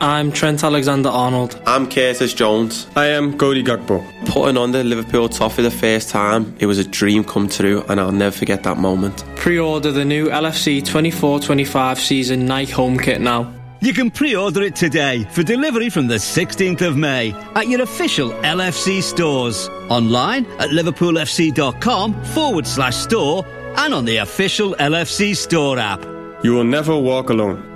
I'm Trent Alexander Arnold. I'm Curtis Jones. I am Cody Gakpo. Putting on the Liverpool top for the first time, it was a dream come true, and I'll never forget that moment. Pre order the new LFC 24 25 season Nike home kit now. You can pre order it today for delivery from the 16th of May at your official LFC stores. Online at liverpoolfc.com forward slash store and on the official LFC store app. You will never walk alone.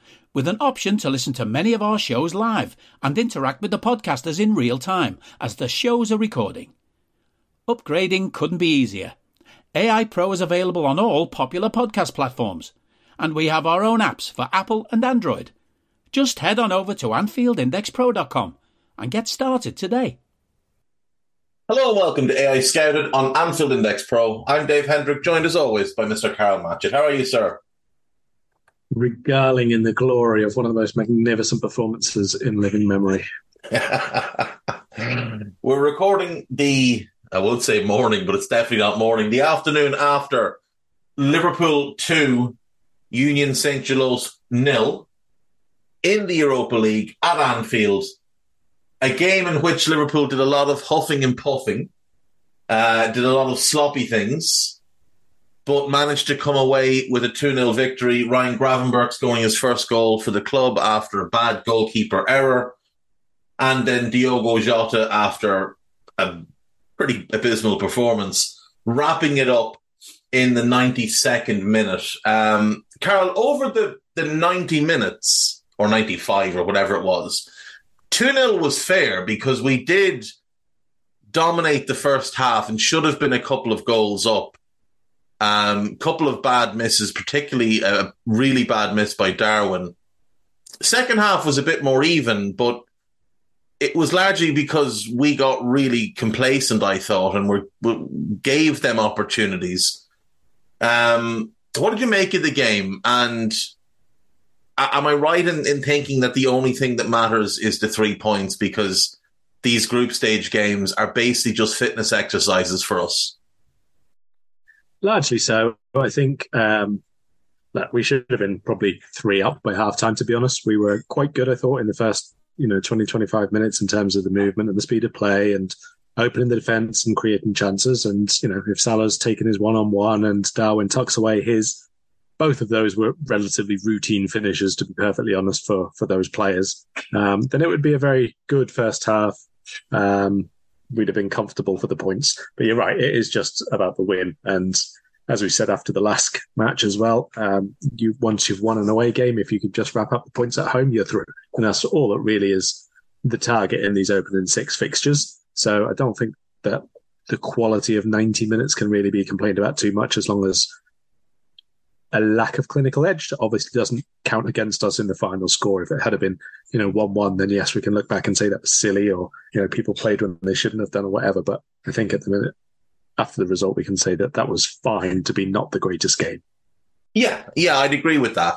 with an option to listen to many of our shows live and interact with the podcasters in real time as the shows are recording. Upgrading couldn't be easier. AI Pro is available on all popular podcast platforms, and we have our own apps for Apple and Android. Just head on over to AnfieldIndexPro.com and get started today. Hello and welcome to AEye Scouted on Anfield Index Pro. I'm Dave Hendrick, joined as always by Mr. Karl Matchett. How are you, sir? Regaling in the glory of one of the most magnificent performances in living memory. We're recording the, I would say morning, but it's definitely not morning, the afternoon after Liverpool 2, Union St. Gilloise nil in the Europa League at Anfield. A game in which Liverpool did a lot of huffing and puffing, uh, did a lot of sloppy things but managed to come away with a 2 0 victory. Ryan Gravenberch scoring his first goal for the club after a bad goalkeeper error. And then Diogo Jota after a pretty abysmal performance, wrapping it up in the 92nd minute. Um, Karl, over the, the 90 minutes, or 95 or whatever it was, 2 0 was fair because we did dominate the first half and should have been a couple of goals up. Um, couple of bad misses, particularly a really bad miss by Darwin. Second half was a bit more even, but it was largely because we got really complacent, I thought, and we, gave them opportunities. Um, what did you make of the game? And am I right in, in thinking that the only thing that matters is the three points because these group stage games are basically just fitness exercises for us? Largely so. I think um, that we should have been probably three up by half time, to be honest. We were quite good, I thought, in the first, you know, 20, 25 minutes in terms of the movement and the speed of play and opening the defence and creating chances. And, you know, if Salah's taken his one on one and Darwin tucks away his, both of those were relatively routine finishes, to be perfectly honest, for, for those players, um, then it would be a very good first half. Um, we'd have been comfortable for the points. But you're right, it is just about the win. And as we said after the last match as well, um, you once you've won an away game, if you could just wrap up the points at home, you're through. And that's all that really is the target in these opening six fixtures. So I don't think that the quality of 90 minutes can really be complained about too much as long as a lack of clinical edge that obviously doesn't count against us in the final score. If it had been, you know, one-one, then yes, we can look back and say that was silly, or you know, people played when they shouldn't have done, or whatever. But I think at the minute, after the result, we can say that that was fine to be not the greatest game. Yeah, yeah, I'd agree with that.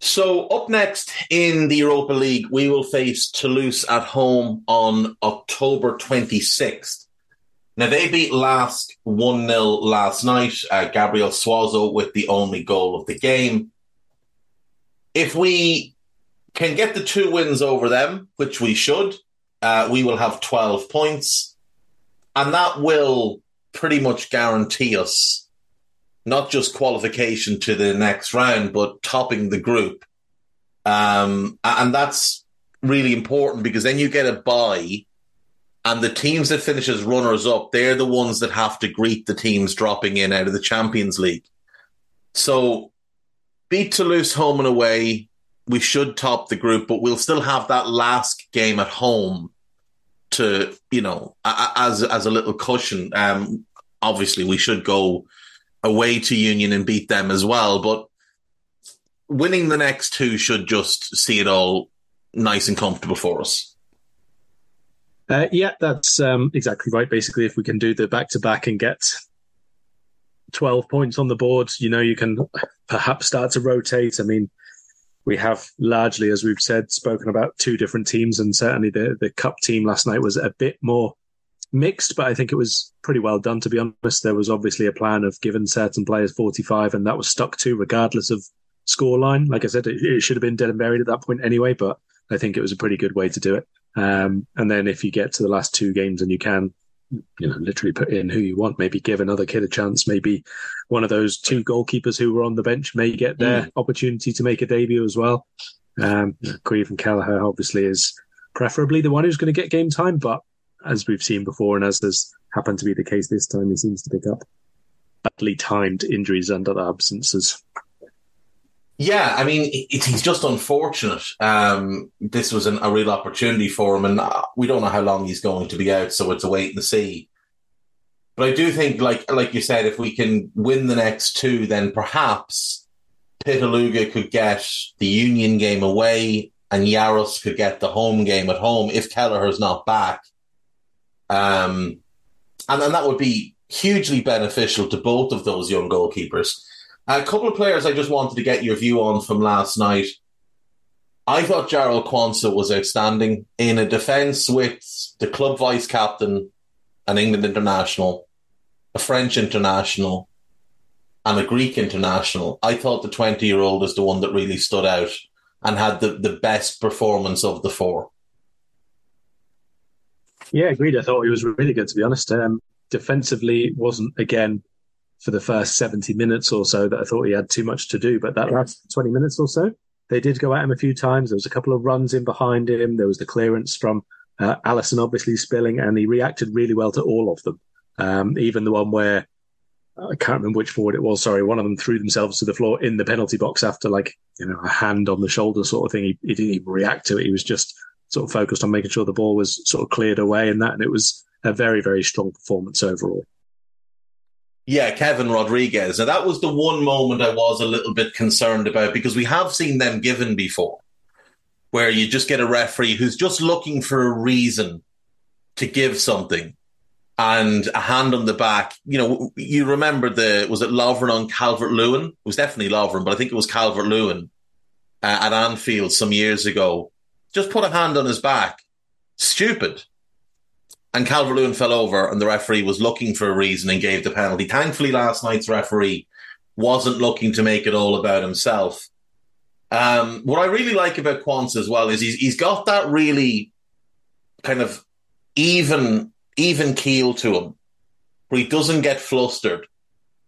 So up next in the Europa League, we will face Toulouse at home on October 26th. Now, they beat Lask 1 0 last night. Uh, Gabriel Suazo with the only goal of the game. If we can get the two wins over them, which we should, uh, we will have 12 points. And that will pretty much guarantee us not just qualification to the next round, but topping the group. Um, and that's really important because then you get a bye and the teams that finish as runners up, they're the ones that have to greet the teams dropping in out of the Champions League. So beat Toulouse home and away. We should top the group, but we'll still have that last game at home to, you know, as as a little cushion. Um, obviously, we should go away to Union and beat them as well, but winning the next two should just see it all nice and comfortable for us. Uh, yeah, that's um, exactly right. Basically, if we can do the back to back and get 12 points on the board, you know, you can perhaps start to rotate. I mean, we have largely, as we've said, spoken about two different teams, and certainly the, the cup team last night was a bit more mixed, but I think it was pretty well done, to be honest. There was obviously a plan of giving certain players 45, and that was stuck to regardless of scoreline. Like I said, it, it should have been dead and buried at that point anyway, but I think it was a pretty good way to do it. Um, and then if you get to the last two games and you can, you know, literally put in who you want, maybe give another kid a chance, maybe one of those two goalkeepers who were on the bench may get their mm. opportunity to make a debut as well. Um, Grieve and Kelleher obviously is preferably the one who's going to get game time, but as we've seen before, and as has happened to be the case this time, he seems to pick up badly timed injuries and other absences. Yeah, I mean, it, he's just unfortunate. Um, this was an, a real opportunity for him, and uh, we don't know how long he's going to be out, so it's a wait and see. But I do think, like like you said, if we can win the next two, then perhaps Pitaluga could get the Union game away, and Jaros could get the home game at home if Kelleher's not back. Um, and then that would be hugely beneficial to both of those young goalkeepers. A couple of players I just wanted to get your view on from last night. I thought Jarell Quansah was outstanding in a defence with the club vice captain, an England international, a French international, and a Greek international. I thought the 20 year old is the one that really stood out and had the, the best performance of the four. Yeah, agreed. I thought he was really good, to be honest. Um, defensively, wasn't again for the first 70 minutes or so that I thought he had too much to do. But that last 20 minutes or so, they did go at him a few times. There was a couple of runs in behind him. There was the clearance from uh, Alisson obviously spilling, and he reacted really well to all of them. Um, even the one where I can't remember which forward it was. Sorry, one of them threw themselves to the floor in the penalty box after like you know a hand on the shoulder sort of thing. He, he didn't even react to it. He was just sort of focused on making sure the ball was sort of cleared away and that, and it was a very very strong performance overall. Yeah, Kevin Rodriguez. Now that was the one moment I was a little bit concerned about because we have seen them given before, where you just get a referee who's just looking for a reason to give something and a hand on the back. You know, you remember the was it Lovren on Calvert Lewin? It was definitely Lovren, but I think it was Calvert Lewin uh, at Anfield some years ago. Just put a hand on his back. Stupid and Calvert Lewin fell over, and the referee was looking for a reason and gave the penalty. Thankfully, last night's referee wasn't looking to make it all about himself. Um, what I really like about Quansah as well is he's he's got that really kind of even even keel to him, where he doesn't get flustered.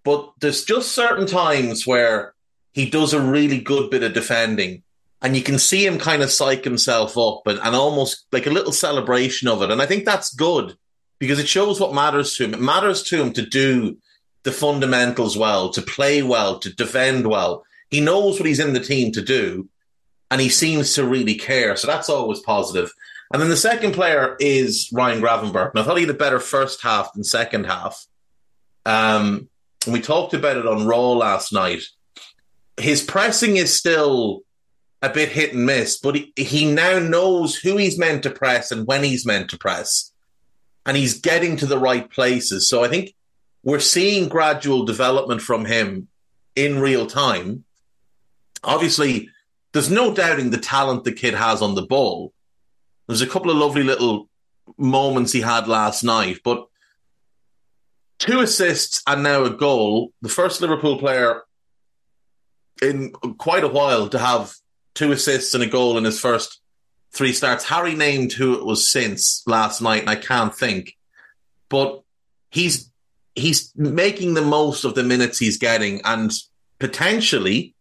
But there's just certain times where he does a really good bit of defending and you can see him kind of psych himself up and, and almost like a little celebration of it. And I think that's good because it shows what matters to him. It matters to him to do the fundamentals well, to play well, to defend well. He knows what he's in the team to do, and he seems to really care. So that's always positive. And then the second player is Ryan Gravenberch. And I thought he had a better first half than second half. Um, and we talked about it on Raw last night. His pressing is still a bit hit and miss, but he, he now knows who he's meant to press and when he's meant to press. And he's getting to the right places. So I think we're seeing gradual development from him in real time. Obviously, there's no doubting the talent the kid has on the ball. There's a couple of lovely little moments he had last night, but two assists and now a goal. The first Liverpool player in quite a while to have two assists and a goal in his first three starts. Harry named who it was since last night, and I can't think. But he's he's making the most of the minutes he's getting and potentially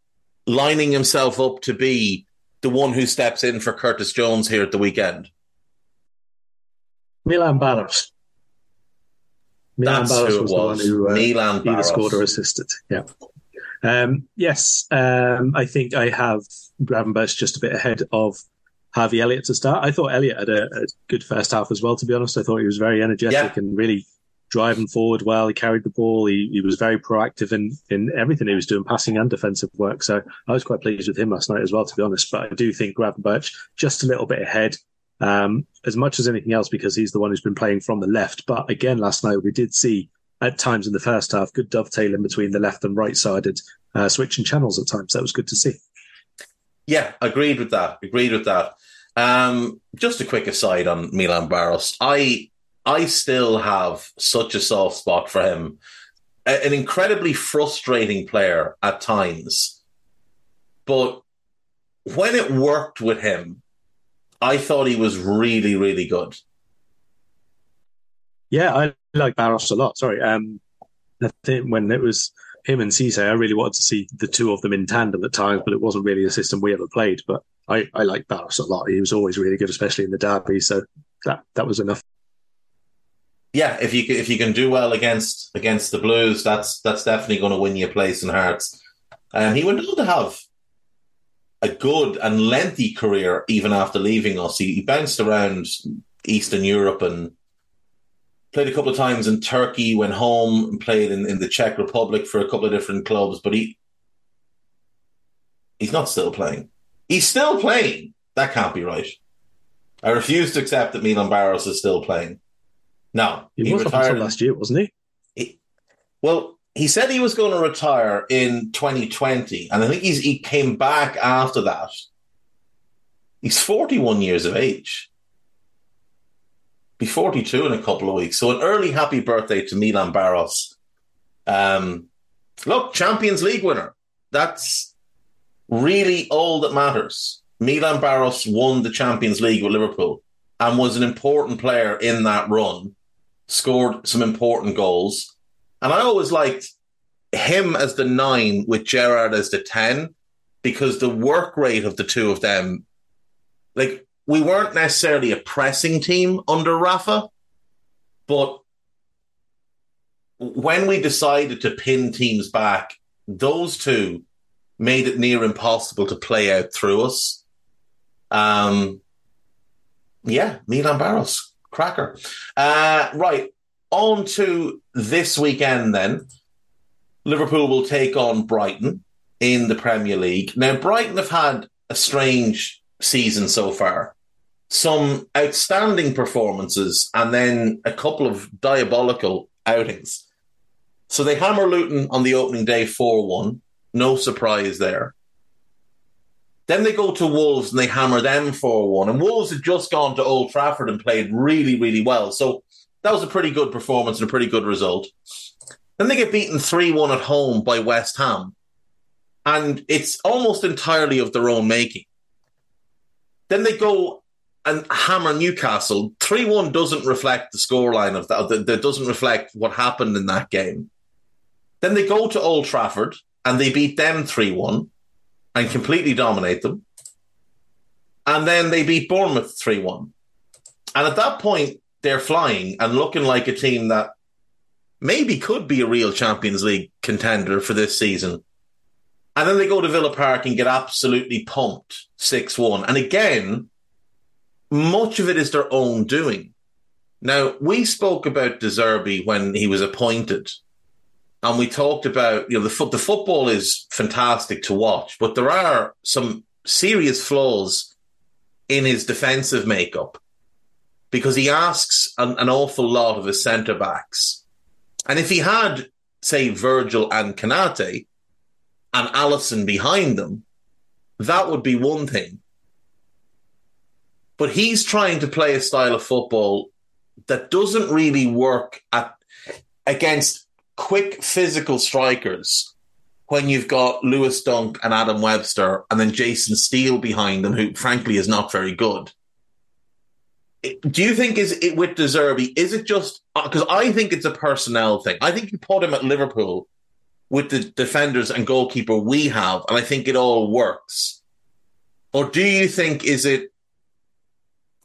lining himself up to be the one who steps in for Curtis Jones here at the weekend. Milan Baros. Milan That's Baros was, was, the one who uh, Milan either scored or assisted. Yeah. Um, yes, um, I think I have Gravenberch just a bit ahead of Harvey Elliott to start. I thought Elliott had a, a, good first half as well, to be honest. I thought he was very energetic yeah. and really driving forward well. He carried the ball. He, he was very proactive in, in everything he was doing, passing and defensive work. So I was quite pleased with him last night as well, to be honest. But I do think Gravenberch just a little bit ahead, um, as much as anything else, because he's the one who's been playing from the left. But again, last night we did see at times in the first half good dovetailing between the left and right sided uh, switching channels at times. That was good to see. Yeah, agreed with that. Agreed with that. Um, just a quick aside on Milan Baros. I I still have such a soft spot for him. A- an incredibly frustrating player at times. But when it worked with him, I thought he was really, really good. Yeah, I like Baros a lot. Sorry. Um, I think when it was him and Cisse, I really wanted to see the two of them in tandem at times, but it wasn't really a system we ever played. But I, I like Baros a lot. He was always really good, especially in the derby. So that that was enough. Yeah, if you if you can do well against against the Blues, that's that's definitely going to win you a place in hearts. And he went on to have a good and lengthy career even after leaving us. He, he bounced around Eastern Europe and played a couple of times in Turkey, went home and played in, in the Czech Republic for a couple of different clubs, but he he's not still playing. He's still playing. That can't be right. I refuse to accept that Milan Baros is still playing. No, he, he was retired last year, wasn't he? he? Well, he said he was going to retire in 2020, and I think he's he came back after that. He's 41 years of age. Be 42 in a couple of weeks. So an early happy birthday to Milan Baros. Um, look, Champions League winner. That's really all that matters. Milan Baros won the Champions League with Liverpool and was an important player in that run, scored some important goals. And I always liked him as the nine with Gerrard as the 10 because the work rate of the two of them, like, we weren't necessarily a pressing team under Rafa, but when we decided to pin teams back, those two made it near impossible to play out through us. Um, yeah, Milan Baros, cracker. Uh, right, on to this weekend then. Liverpool will take on Brighton in the Premier League. Now, Brighton have had a strange season so far. Some outstanding performances and then a couple of diabolical outings. So they hammer Luton on the opening day 4 1. No surprise there. Then they go to Wolves and they hammer them 4 1. And Wolves had just gone to Old Trafford and played really, really well. So that was a pretty good performance and a pretty good result. Then they get beaten 3 1 at home by West Ham. And it's almost entirely of their own making. Then they go and hammer Newcastle. 3 1 doesn't reflect the scoreline of that, that doesn't reflect what happened in that game. Then they go to Old Trafford and they beat them 3 1 and completely dominate them. And then they beat Bournemouth 3 1. And at that point, they're flying and looking like a team that maybe could be a real Champions League contender for this season. And then they go to Villa Park and get absolutely pumped 6 1. And again, much of it is their own doing. Now, we spoke about De Zerbi when he was appointed, and we talked about, you know, the, fo- the football is fantastic to watch, but there are some serious flaws in his defensive makeup because he asks an, an awful lot of his centre backs. And if he had, say, Virgil and Konate and Alisson behind them, that would be one thing. But he's trying to play a style of football that doesn't really work at against quick physical strikers when you've got Lewis Dunk and Adam Webster and then Jason Steele behind them, who frankly is not very good. Do you think is it with De Zerbi? Is it just uh, because I think it's a personnel thing? I think you put him at Liverpool with the defenders and goalkeeper we have, and I think it all works. Or do you think is it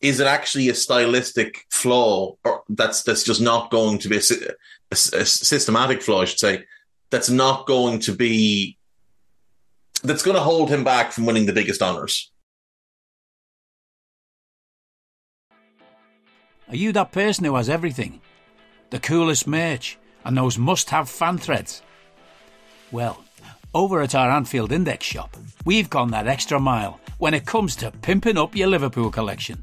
is it actually a stylistic flaw, or that's that's just not going to be a, a, a systematic flaw? I should say that's not going to be that's going to hold him back from winning the biggest honors. Are you that person who has everything? the coolest merch, and those must have fan threads? Well, over at our Anfield Index shop, we've gone that extra mile when it comes to pimping up your Liverpool collection.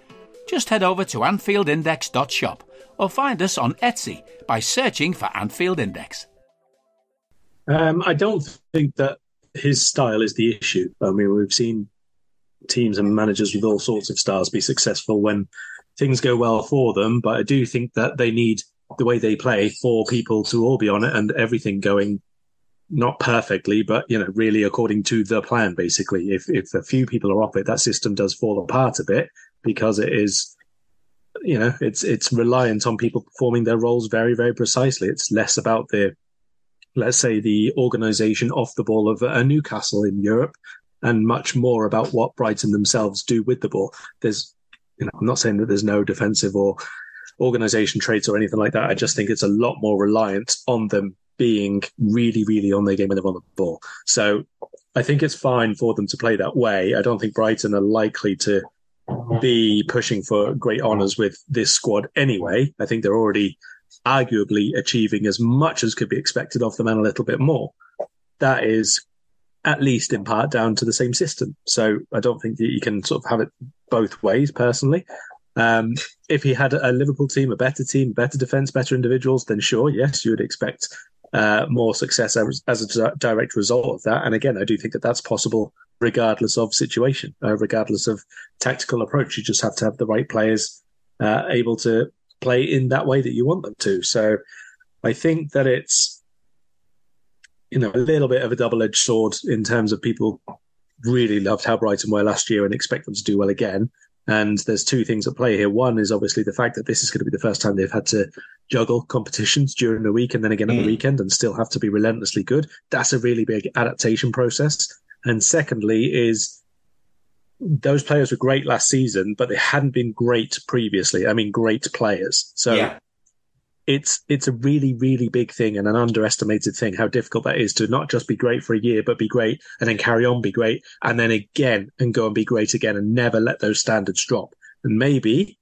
Just head over to AnfieldIndex.shop or find us on Etsy by searching for Anfield Index. Um, I don't think that his style is the issue. I mean, we've seen teams and managers with all sorts of styles be successful when things go well for them, but I do think that they need the way they play for people to all be on it and everything going not perfectly, but you know, really according to the plan. Basically, if if a few people are off it, that system does fall apart a bit because it is, you know, it's it's reliant on people performing their roles very very precisely. It's less about the, let's say, the organisation off the ball of a Newcastle in Europe, and much more about what Brighton themselves do with the ball. There's, you know, I'm not saying that there's no defensive or organization traits or anything like that. I just think it's a lot more reliant on them being really, really on their game when they're on the ball. So I think it's fine for them to play that way. I don't think Brighton are likely to be pushing for great honours with this squad anyway. I think they're already arguably achieving as much as could be expected of them and a little bit more. That is at least in part down to the same system. So I don't think that you can sort of have it both ways personally. Um, if he had a Liverpool team, a better team, better defence, better individuals, then sure, yes, you would expect uh, more success as, as, a direct result of that. And again, I do think that that's possible regardless of situation, uh, regardless of tactical approach. You just have to have the right players uh, able to play in that way that you want them to. So I think that it's you know a little bit of a double edged sword in terms of people really loved how Brighton were last year and expect them to do well again. And there's two things at play here. One is obviously the fact that this is going to be the first time they've had to juggle competitions during the week and then again mm. on the weekend and still have to be relentlessly good. That's a really big adaptation process. And secondly, is those players were great last season, but they hadn't been great previously. I mean, great players. So yeah. it's it's a really really big thing and an underestimated thing how difficult that is to not just be great for a year, but be great and then carry on be great and then again and go and be great again and never let those standards drop. And maybe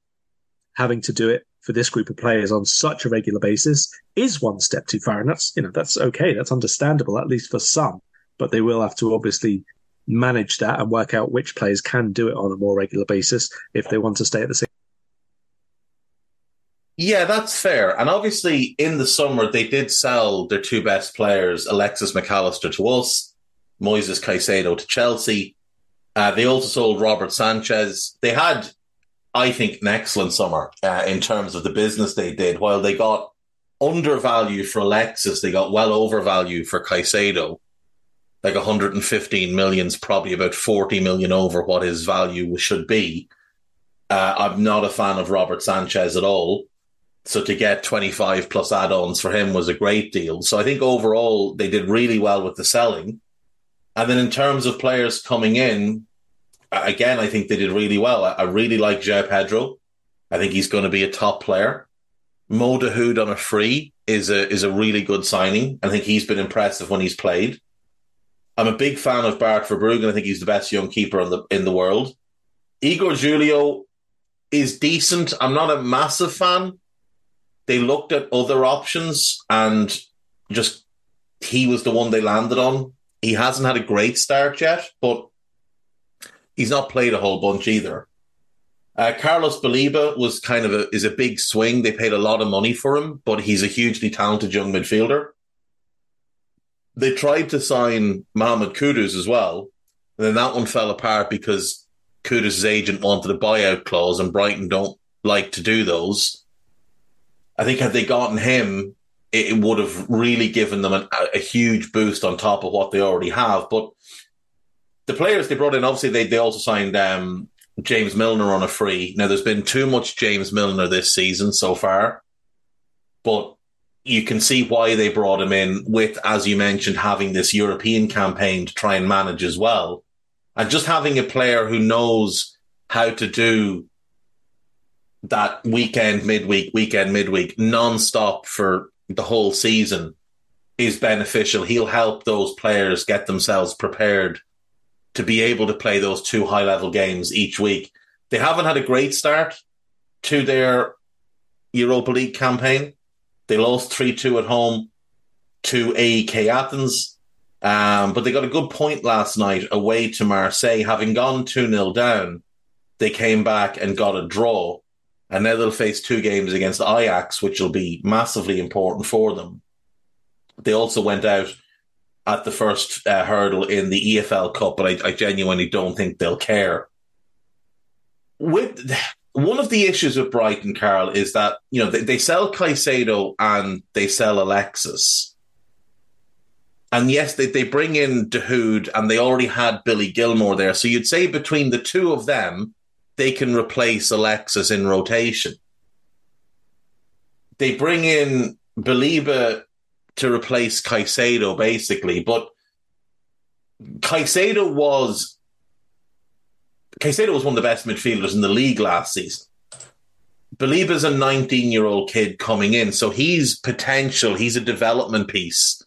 having to do it for this group of players on such a regular basis is one step too far, and that's you know that's okay, that's understandable at least for some. But they will have to obviously manage that and work out which players can do it on a more regular basis if they want to stay at the same. Yeah, that's fair. And obviously, in the summer, they did sell their two best players, Alexis Mac Allister to us, Moises Caicedo to Chelsea. Uh, they also sold Robert Sanchez. They had I think, an excellent summer uh, in terms of the business they did. While they got undervalue for Alexis, they got well overvalue for Caicedo. Like 115 million is probably about 40 million over what his value should be. Uh, I'm not a fan of Robert Sanchez at all. So to get 25 plus add-ons for him was a great deal. So I think overall they did really well with the selling. And then in terms of players coming in, again, I think they did really well. I, I really like João Pedro. I think he's going to be a top player. Mo Dahoud on a free is a is a really good signing. I think he's been impressive when he's played. I'm a big fan of Bart Verbruggen. I think he's the best young keeper in the in the world. Igor Julio is decent. I'm not a massive fan. They looked at other options and just he was the one they landed on. He hasn't had a great start yet, but he's not played a whole bunch either. Uh, Carlos Baleba was kind of a is a big swing. They paid a lot of money for him, but he's a hugely talented young midfielder. They tried to sign Mohamed Kudus as well, and then that one fell apart because Kudus' agent wanted a buyout clause, and Brighton don't like to do those. I think had they gotten him, it, would have really given them an, a, huge boost on top of what they already have. But the players they brought in, obviously, they, they also signed um, James Milner on a free. Now, there's been too much James Milner this season so far, but you can see why they brought him in with, as you mentioned, having this European campaign to try and manage as well. And just having a player who knows how to do that weekend, midweek, weekend, midweek, non-stop for the whole season is beneficial. He'll help those players get themselves prepared to be able to play those two high level games each week. They haven't had a great start to their Europa League campaign. They lost 3 2 at home to AEK Athens, um, but they got a good point last night away to Marseille. Having gone 2 0 down, they came back and got a draw. And now they'll face two games against Ajax, which will be massively important for them. They also went out at the first uh, hurdle in the EFL Cup, but I, I genuinely don't think they'll care. With one of the issues with Brighton, Karl, is that you know they, they sell Caicedo and they sell Alexis, and yes, they, they bring in Dahoud and they already had Billy Gilmour there, so you'd say between the two of them, they can replace Alexis in rotation. They bring in Baleba to replace Caicedo, basically, but Caicedo was Caicedo was one of the best midfielders in the league last season. Baleba's a 19 year old kid coming in, so he's potential. He's a development piece.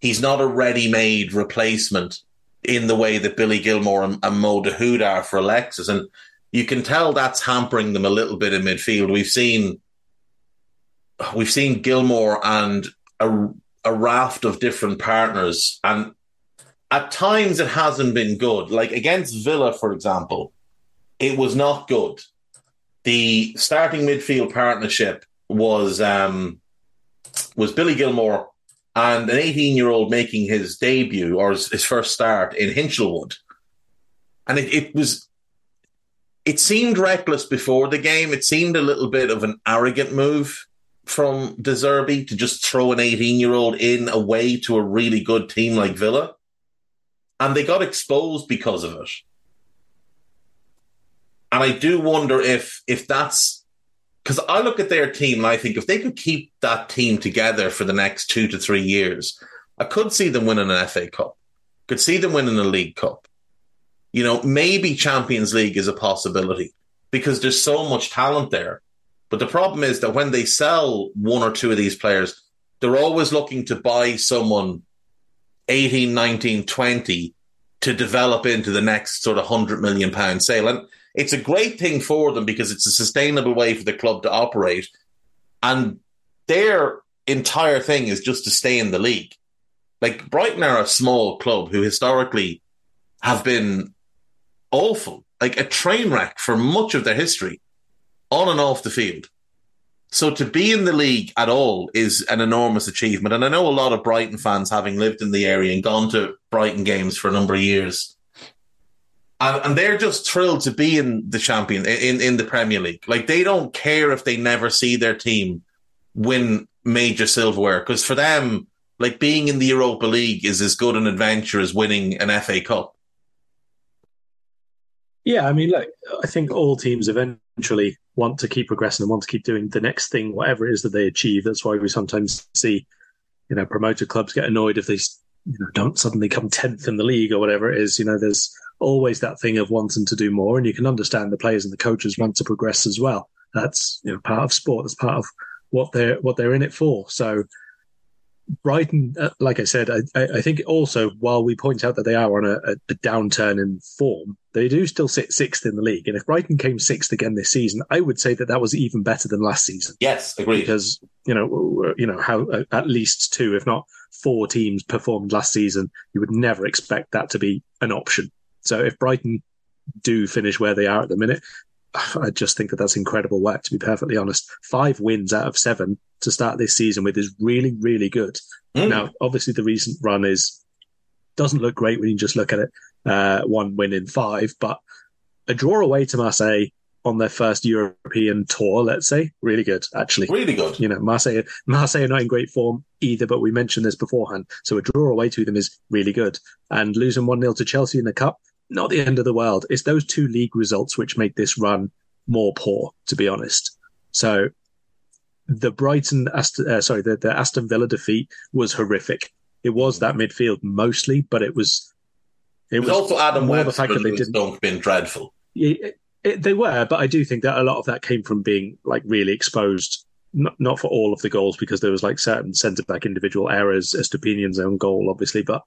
He's not a ready made replacement in the way that Billy Gilmour and, and Mo Dahoud are for Alexis. And you can tell that's hampering them a little bit in midfield. We've seen we've seen Gilmour and a, a raft of different partners, and at times it hasn't been good. Like against Villa, for example, it was not good. The starting midfield partnership was um, was Billy Gilmour and an 18 year old making his debut or his, his first start in Hinshelwood. And it, it was it seemed reckless before the game. It seemed a little bit of an arrogant move from De Zerbi to just throw an 18 year old in away to a really good team like Villa. And they got exposed because of it. And I do wonder if if that's because I look at their team and I think if they could keep that team together for the next two to three years, I could see them winning an FA Cup, could see them winning a League Cup, you know, maybe Champions League is a possibility because there's so much talent there. But the problem is that when they sell one or two of these players, they're always looking to buy someone 18, 19, 20 to develop into the next sort of 100 million pound sale. And it's a great thing for them because it's a sustainable way for the club to operate. And their entire thing is just to stay in the league. Like Brighton are a small club who historically have been awful, like a train wreck for much of their history, on and off the field. So to be in the league at all is an enormous achievement. And I know a lot of Brighton fans, having lived in the area and gone to Brighton games for a number of years, and, and they're just thrilled to be in the champion in in the Premier League. Like they don't care if they never see their team win major silverware because for them, like being in the Europa League is as good an adventure as winning an FA Cup. Yeah, I mean, look, I think all teams eventually want to keep progressing and want to keep doing the next thing, whatever it is that they achieve. That's why we sometimes see, you know, promoted clubs get annoyed if they, you know, don't suddenly come tenth in the league or whatever it is. You know, there's always that thing of wanting to do more, and you can understand the players and the coaches want to progress as well. That's you know part of sport. That's part of what they're what they're in it for. So Brighton, uh, like I said, I, I, think also while we point out that they are on a, a, downturn in form, they do still sit sixth in the league. And if Brighton came sixth again this season, I would say that that was even better than last season. Yes, agreed. Because you know, you know how uh, at least two, if not four, teams performed last season. You would never expect that to be an option. So if Brighton do finish where they are at the minute, I just think that that's incredible work, to be perfectly honest. Five wins out of seven to start this season with is really, really good. Mm. Now, obviously, the recent run is doesn't look great when you just look at it. Uh, one win in five, but a draw away to Marseille on their first European tour, let's say, really good, actually. Really good. You know, Marseille, Marseille are not in great form either, but we mentioned this beforehand. So a draw away to them is really good. And losing 1 0 to Chelsea in the Cup, not the end of the world. It's those two league results which make this run more poor, to be honest. So the Brighton, Aston, uh, sorry, the, the Aston Villa defeat was horrific. It was that midfield mostly, but it was. It, it was, also Adam more the fact that they didn't been dreadful. It, it, they were, but I do think that a lot of that came from being like really exposed. Not, not for all of the goals because there was like certain centre back individual errors, Estupiñán's own goal, obviously, but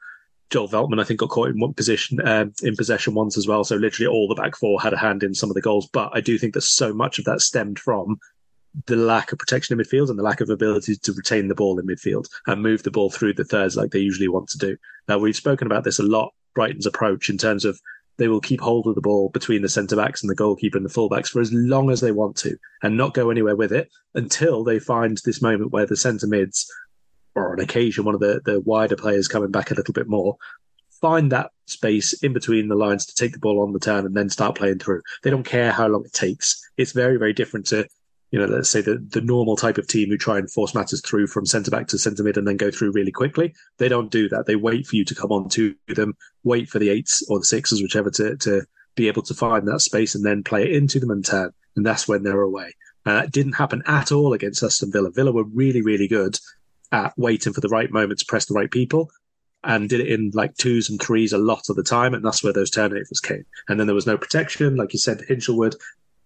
Joel Veltman, I think, got caught in one position um, in possession once as well. So literally all the back four had a hand in some of the goals. But I do think that so much of that stemmed from the lack of protection in midfield and the lack of ability to retain the ball in midfield and move the ball through the thirds like they usually want to do. Now, we've spoken about this a lot, Brighton's approach in terms of they will keep hold of the ball between the centre backs and the goalkeeper and the fullbacks for as long as they want to and not go anywhere with it until they find this moment where the centre mids or on occasion one of the, the wider players coming back a little bit more find that space in between the lines to take the ball on the turn and then start playing through. They don't care how long it takes. It's very, very different to you know, let's say the, the normal type of team who try and force matters through from centre back to centre mid and then go through really quickly. They don't do that. They wait for you to come on to them, wait for the eights or the sixes, whichever, to, to be able to find that space and then play it into them and turn. And that's when they're away. Uh, it didn't happen at all against Aston Villa. Villa were really, really good at waiting for the right moment to press the right people and did it in like twos and threes a lot of the time. And that's where those turnovers came. And then there was no protection. Like you said, Hinshelwood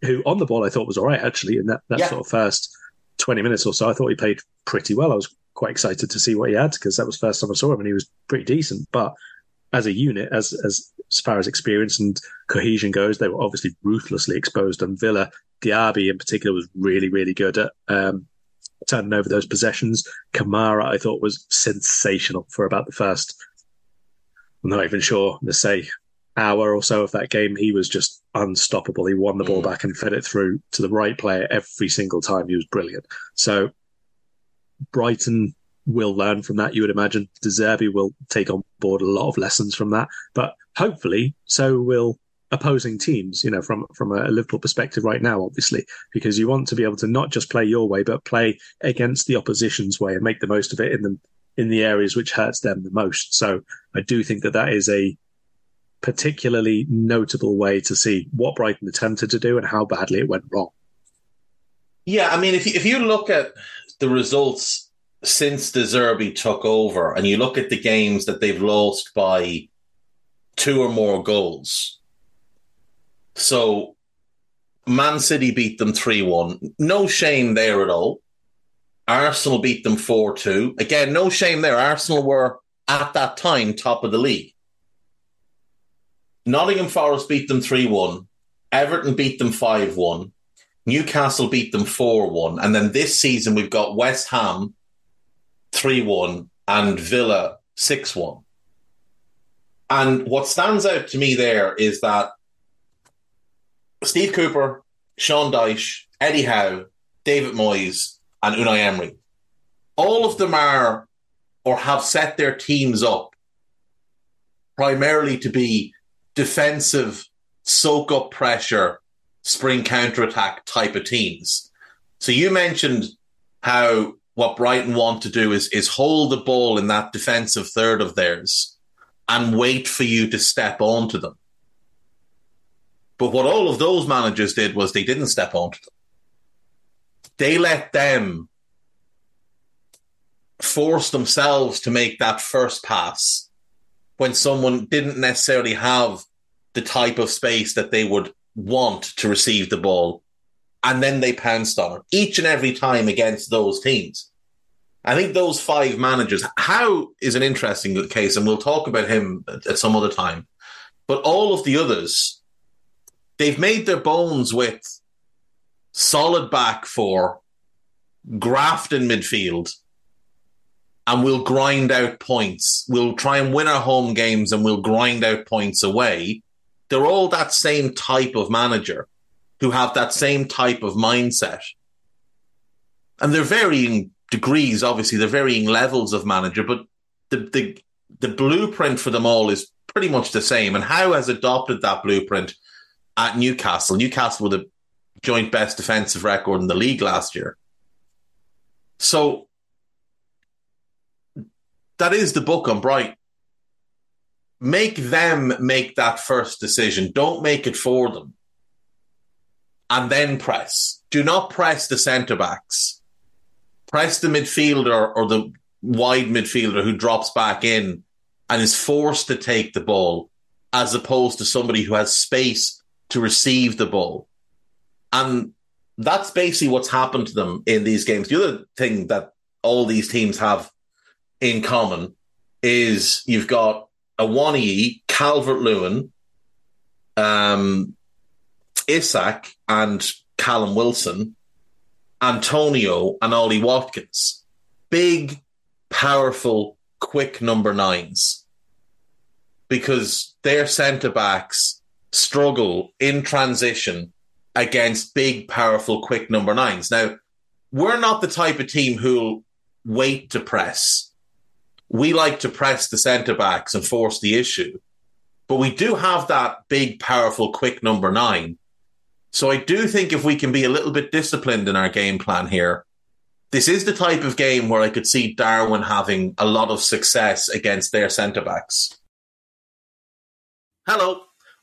who on the ball I thought was all right actually in that, that yeah. sort of first 20 minutes or so. I thought he played pretty well. I was quite excited to see what he had because that was the first time I saw him and he was pretty decent. But as a unit, as as as far as experience and cohesion goes, they were obviously ruthlessly exposed. And Villa, Diaby in particular, was really, really good at um, turning over those possessions. Kamara, I thought, was sensational for about the first. I'm not even sure to say hour or so of that game, he was just unstoppable. He won the ball mm. back and fed it through to the right player every single time. He was brilliant. So Brighton will learn from that, you would imagine. De Zerbi will take on board a lot of lessons from that. But hopefully, so will opposing teams, you know, from, from a Liverpool perspective right now, obviously, because you want to be able to not just play your way, but play against the opposition's way and make the most of it in the, in the areas which hurts them the most. So I do think that that is a, particularly notable way to see what Brighton attempted to do and how badly it went wrong. Yeah, I mean, if you, if you look at the results since De Zerbi took over, and you look at the games that they've lost by two or more goals, so Man City beat them three one, no shame there at all. Arsenal beat them four two, again, no shame there. Arsenal were at that time top of the league. Nottingham Forest beat them 3 1. Everton beat them 5 1. Newcastle beat them 4 1. And then this season, we've got West Ham 3 1 and Villa 6 1. And what stands out to me there is that Steve Cooper, Sean Dyche, Eddie Howe, David Moyes, and Unai Emery, all of them are or have set their teams up primarily to be defensive, soak up pressure, spring counterattack type of teams. So you mentioned how what Brighton want to do is is hold the ball in that defensive third of theirs and wait for you to step onto them. But what all of those managers did was they didn't step them. They let them force themselves to make that first pass when someone didn't necessarily have the type of space that they would want to receive the ball. And then they pounced on it each and every time against those teams. I think those five managers, Howe is an interesting case, and we'll talk about him at some other time. But all of the others, they've made their bones with solid back four, graft in midfield, and we'll grind out points. We'll try and win our home games and we'll grind out points away. They're all that same type of manager who have that same type of mindset. And they're varying degrees, obviously, they're varying levels of manager, but the, the, the blueprint for them all is pretty much the same. And Howe has adopted that blueprint at Newcastle. Newcastle with a joint best defensive record in the league last year. So that is the book on Bright. Make them make that first decision. Don't make it for them. And then press. Do not press the centre backs. press the midfielder or the wide midfielder who drops back in and is forced to take the ball as opposed to somebody who has space to receive the ball. And that's basically what's happened to them in these games. The other thing that all these teams have in common is you've got Awoniyi, Calvert Lewin, um, Isak, and Callum Wilson, Antonio, and Ollie Watkins. Big, powerful, quick number nines. Because their centre backs struggle in transition against big, powerful, quick number nines. Now, we're not the type of team who'll wait to press. We like to press the centre backs and force the issue. But we do have that big, powerful, quick number nine. So I do think if we can be a little bit disciplined in our game plan here, this is the type of game where I could see Darwin having a lot of success against their centre backs. Hello,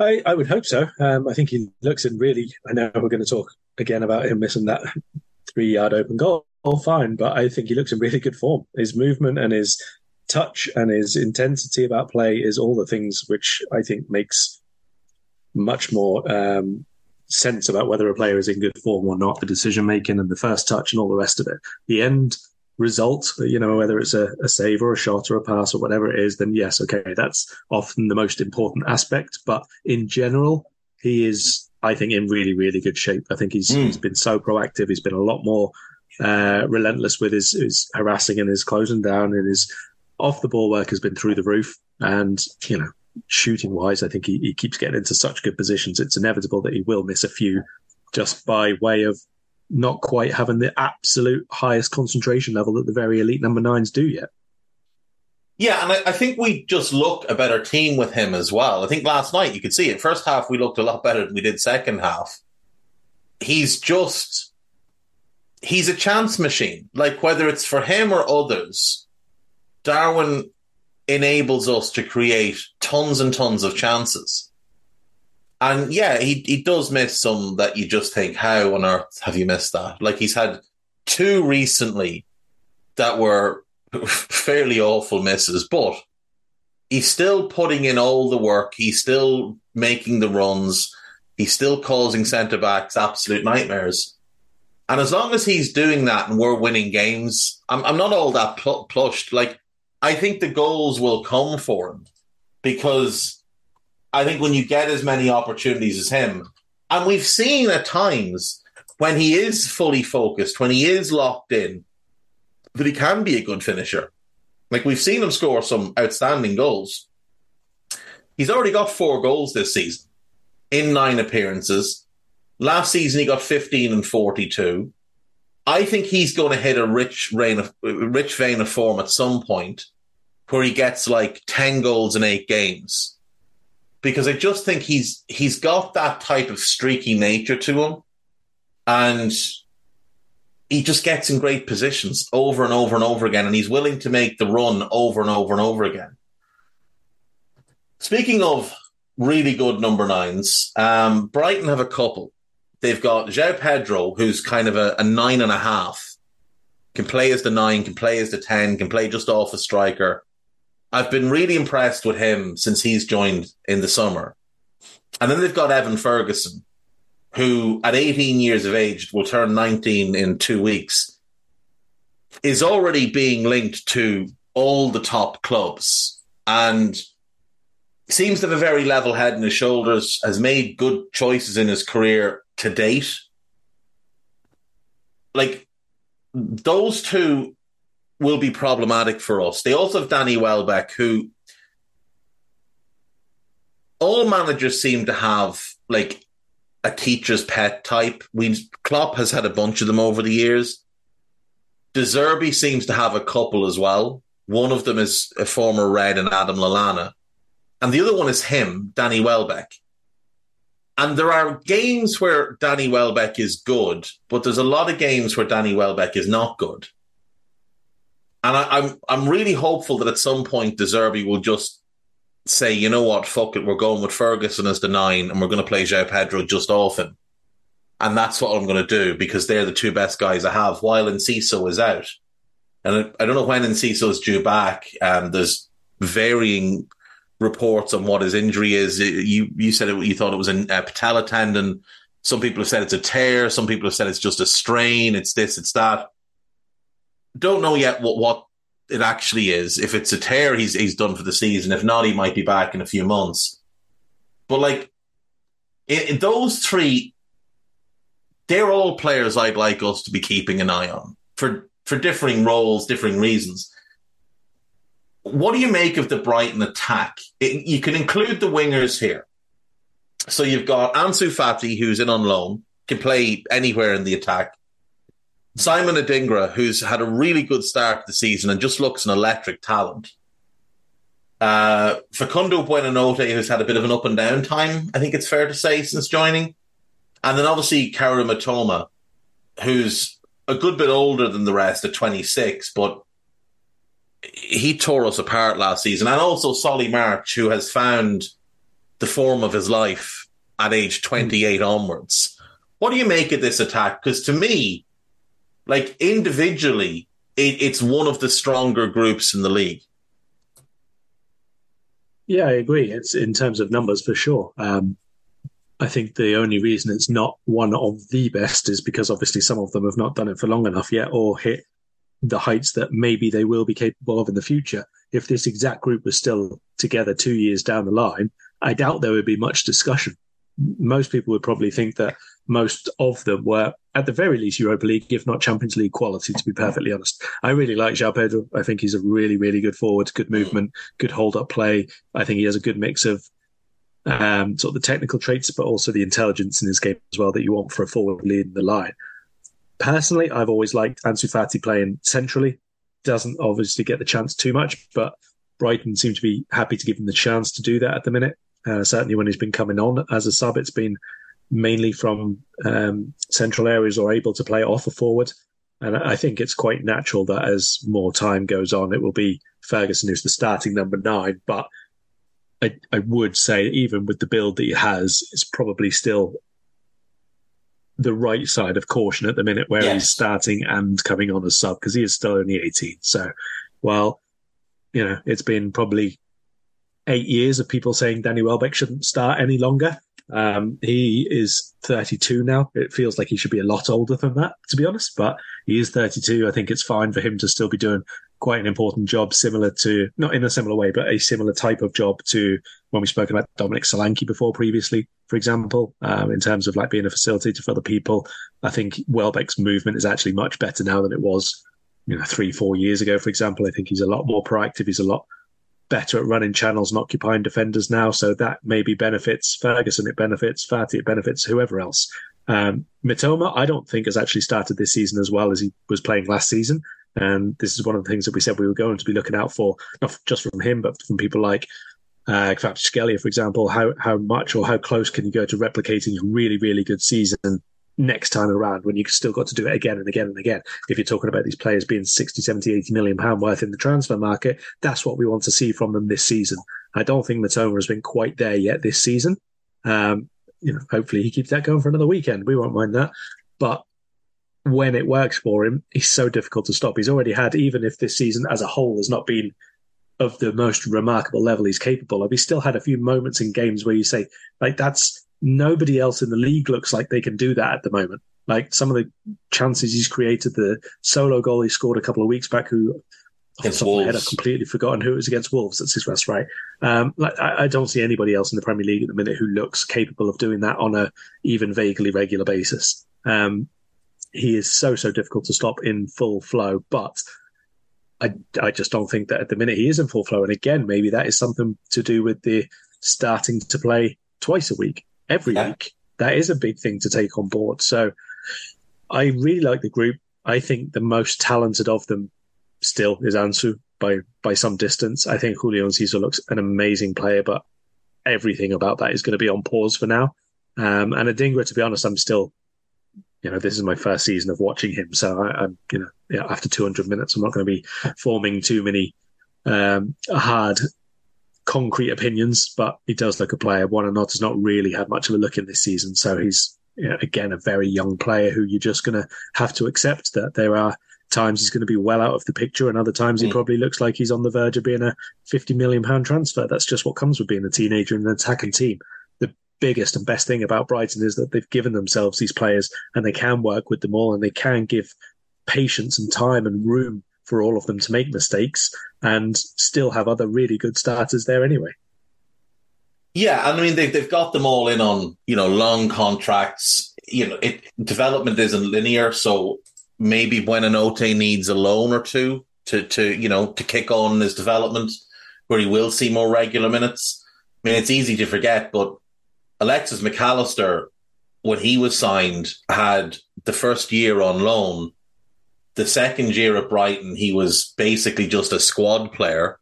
I, I would hope so. Um, I think he looks in really. I know we're going to talk again about him missing that three yard open goal. All fine, but I think he looks in really good form. His movement and his touch and his intensity about play is all the things which I think makes much more um, sense about whether a player is in good form or not. The decision making and the first touch and all the rest of it. The end result, you know, whether it's a, a, save or a shot or a pass or whatever it is, then yes, okay, that's often the most important aspect. But in general, he is, I think, in really, really good shape. I think he's, mm. he's been so proactive. He's been a lot more uh, relentless with his, his harassing and his closing down and his off the ball work has been through the roof. And, you know, shooting wise, I think he, he keeps getting into such good positions. It's inevitable that he will miss a few just by way of not quite having the absolute highest concentration level that the very elite number nines do yet. Yeah, and I, I, think we just look a better team with him as well. I think last night you could see it. First half we looked a lot better than we did second half. He's just he's a chance machine. Like whether it's for him or others, Darwin enables us to create tons and tons of chances. And yeah, he he does miss some that you just think, how on earth have you missed that? Like he's had two recently that were fairly awful misses, but he's still putting in all the work. He's still making the runs. He's still causing centre backs absolute nightmares. And as long as he's doing that and we're winning games, I'm, I'm not all that pl- plushed. Like, I think the goals will come for him because I think when you get as many opportunities as him, and we've seen at times when he is fully focused, when he is locked in, that he can be a good finisher. Like we've seen him score some outstanding goals. He's already got four goals this season in nine appearances. Last season he got 15 and 42. I think he's going to hit a rich vein of rich vein of form at some point where he gets like 10 goals in eight games because I just think he's he's got that type of streaky nature to him, and he just gets in great positions over and over and over again, and he's willing to make the run over and over and over again. Speaking of really good number nines, um, Brighton have a couple. They've got João Pedro, who's kind of a, a nine and a half, can play as the nine, can play as the ten, can play just off a striker I've been really impressed with him since he's joined in the summer. And then they've got Evan Ferguson, who at 18 years of age will turn 19 in two weeks. is already being linked to all the top clubs and seems to have a very level head in his shoulders, has made good choices in his career to date. Like those two will be problematic for us. They also have Danny Welbeck, who all managers seem to have like a teacher's pet type. We Klopp has had a bunch of them over the years. De Zerbi seems to have a couple as well. One of them is a former Red and Adam Lallana. And the other one is him, Danny Welbeck. And there are games where Danny Welbeck is good, but there's a lot of games where Danny Welbeck is not good. And I, am I'm, I'm really hopeful that at some point De Zerbi will just say, you know what, fuck it, we're going with Ferguson as the nine, and we're going to play João Pedro just off him, and that's what I'm going to do because they're the two best guys I have. While Enciso is out, and I, don't know when Enciso is due back. Um, there's varying reports on what his injury is. You you said it, you thought it was a, a patella tendon. Some people have said it's a tear. Some people have said it's just a strain. It's this. It's that. Don't know yet what what it actually is. If it's a tear, he's he's done for the season. If not, he might be back in a few months. But like in, those three, they're all players I'd like us to be keeping an eye on for for differing roles, differing reasons. What do you make of the Brighton attack? It, you can include the wingers here. So you've got Ansu Fati, who's in on loan, can play anywhere in the attack. Simon Adingra, who's had a really good start to the season and just looks an electric talent. Uh, Facundo Buonanotte, who's had a bit of an up and down time, I think it's fair to say, since joining. And then obviously Kaoru Mitoma, who's a good bit older than the rest at 26, but he tore us apart last season. And also Solly March, who has found the form of his life at age 28 onwards. What do you make of this attack? Because to me, like individually, it, it's one of the stronger groups in the league. Yeah, I agree. It's in terms of numbers for sure. Um, I think the only reason it's not one of the best is because obviously some of them have not done it for long enough yet or hit the heights that maybe they will be capable of in the future. If this exact group was still together two years down the line, I doubt there would be much discussion. Most people would probably think that most of them were, at the very least, Europa League, if not Champions League quality, to be perfectly honest. I really like João Pedro. I think he's a really, really good forward, good movement, good hold up play. I think he has a good mix of um, sort of the technical traits, but also the intelligence in his game as well that you want for a forward leading the line. Personally, I've always liked Ansu Fati playing centrally. Doesn't obviously get the chance too much, but Brighton seem to be happy to give him the chance to do that at the minute. Uh, certainly when he's been coming on as a sub, it's been mainly from um, central areas or able to play off a forward. And I think it's quite natural that as more time goes on, it will be Ferguson who's the starting number nine. But I, I would say, even with the build that he has, it's probably still the right side of caution at the minute where yes. he's starting and coming on as sub because he is still only 18. So, well, you know, it's been probably eight years of people saying Danny Welbeck shouldn't start any longer. Um, he is 32 now. It feels like he should be a lot older than that, to be honest, but he is 32. I think it's fine for him to still be doing quite an important job, similar to, not in a similar way, but a similar type of job to when we spoke about Dominic Solanke before previously, for example, um, in terms of like being a facilitator for other people. I think Welbeck's movement is actually much better now than it was, you know, three, four years ago, for example. I think he's a lot more proactive. He's a lot better at running channels and occupying defenders now. So that maybe benefits Ferguson, it benefits Fati, it benefits whoever else. Um, Mitoma, I don't think has actually started this season as well as he was playing last season. And this is one of the things that we said we were going to be looking out for, not just from him, but from people like uh, Kvaratskhelia, for example. How how much or how close can you go to replicating a really really good season next time around when you've still got to do it again and again and again. If you're talking about these players being 60, 70, 80 million pound worth in the transfer market, that's what we want to see from them this season. I don't think Mitoma has been quite there yet this season. Um, you know, hopefully he keeps that going for another weekend. We won't mind that. But when it works for him, he's so difficult to stop. He's already had, even if this season as a whole has not been of the most remarkable level he's capable of, he's still had a few moments in games where you say, like, that's nobody else in the league looks like they can do that at the moment. Like some of the chances he's created, the solo goal he scored a couple of weeks back, who Against off top of my head, I've completely forgotten who it was against Wolves. That's his rest, right? Um, like, I, I don't see anybody else in the Premier League at the minute who looks capable of doing that on a even vaguely regular basis. Um, he is so so difficult to stop in full flow, but I I just don't think that at the minute he is in full flow. And again, maybe that is something to do with the starting to play twice a week, every Yeah. week. That is a big thing to take on board. So I really like the group. I think the most talented of them still is Ansu by by some distance. I think Julian Enciso looks an amazing player, but everything about that is going to be on pause for now. Um, and Adingra, to be honest, I'm still, you know, this is my first season of watching him, so I, I'm, you know, yeah, after 200 minutes, I'm not going to be forming too many um, hard, concrete opinions. But he does look a player. Buonanotte has not really had much of a look in this season, so he's you know, again a very young player who you're just going to have to accept that there are times he's going to be well out of the picture, and other times he Mm. probably looks like he's on the verge of being a 50 million pound transfer. That's just what comes with being a teenager in an attacking team. The biggest and best thing about Brighton is that they've given themselves these players and they can work with them all and they can give patience and time and room for all of them to make mistakes and still have other really good starters there anyway. Yeah, and I mean they've they've got them all in on you know long contracts. You know, it development isn't linear, so maybe Buonanotte needs a loan or two to to you know to kick on his development, where he will see more regular minutes. I mean, it's easy to forget, but Alexis Mac Allister, when he was signed, had the first year on loan. The second year at Brighton, he was basically just a squad player.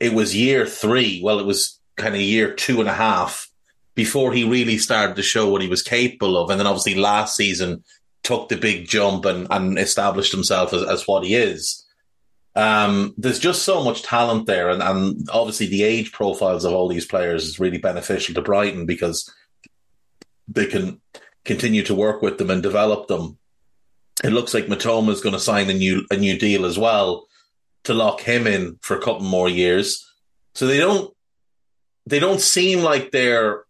It was year three. Well, it was kind of year two and a half before he really started to show what he was capable of. And then obviously last season took the big jump and, and established himself as, as what he is. Um, there's just so much talent there. And, and obviously the age profiles of all these players is really beneficial to Brighton because they can continue to work with them and develop them. It looks like Mitoma is going to sign a new a new deal as well to lock him in for a couple more years. So they don't they don't seem like they're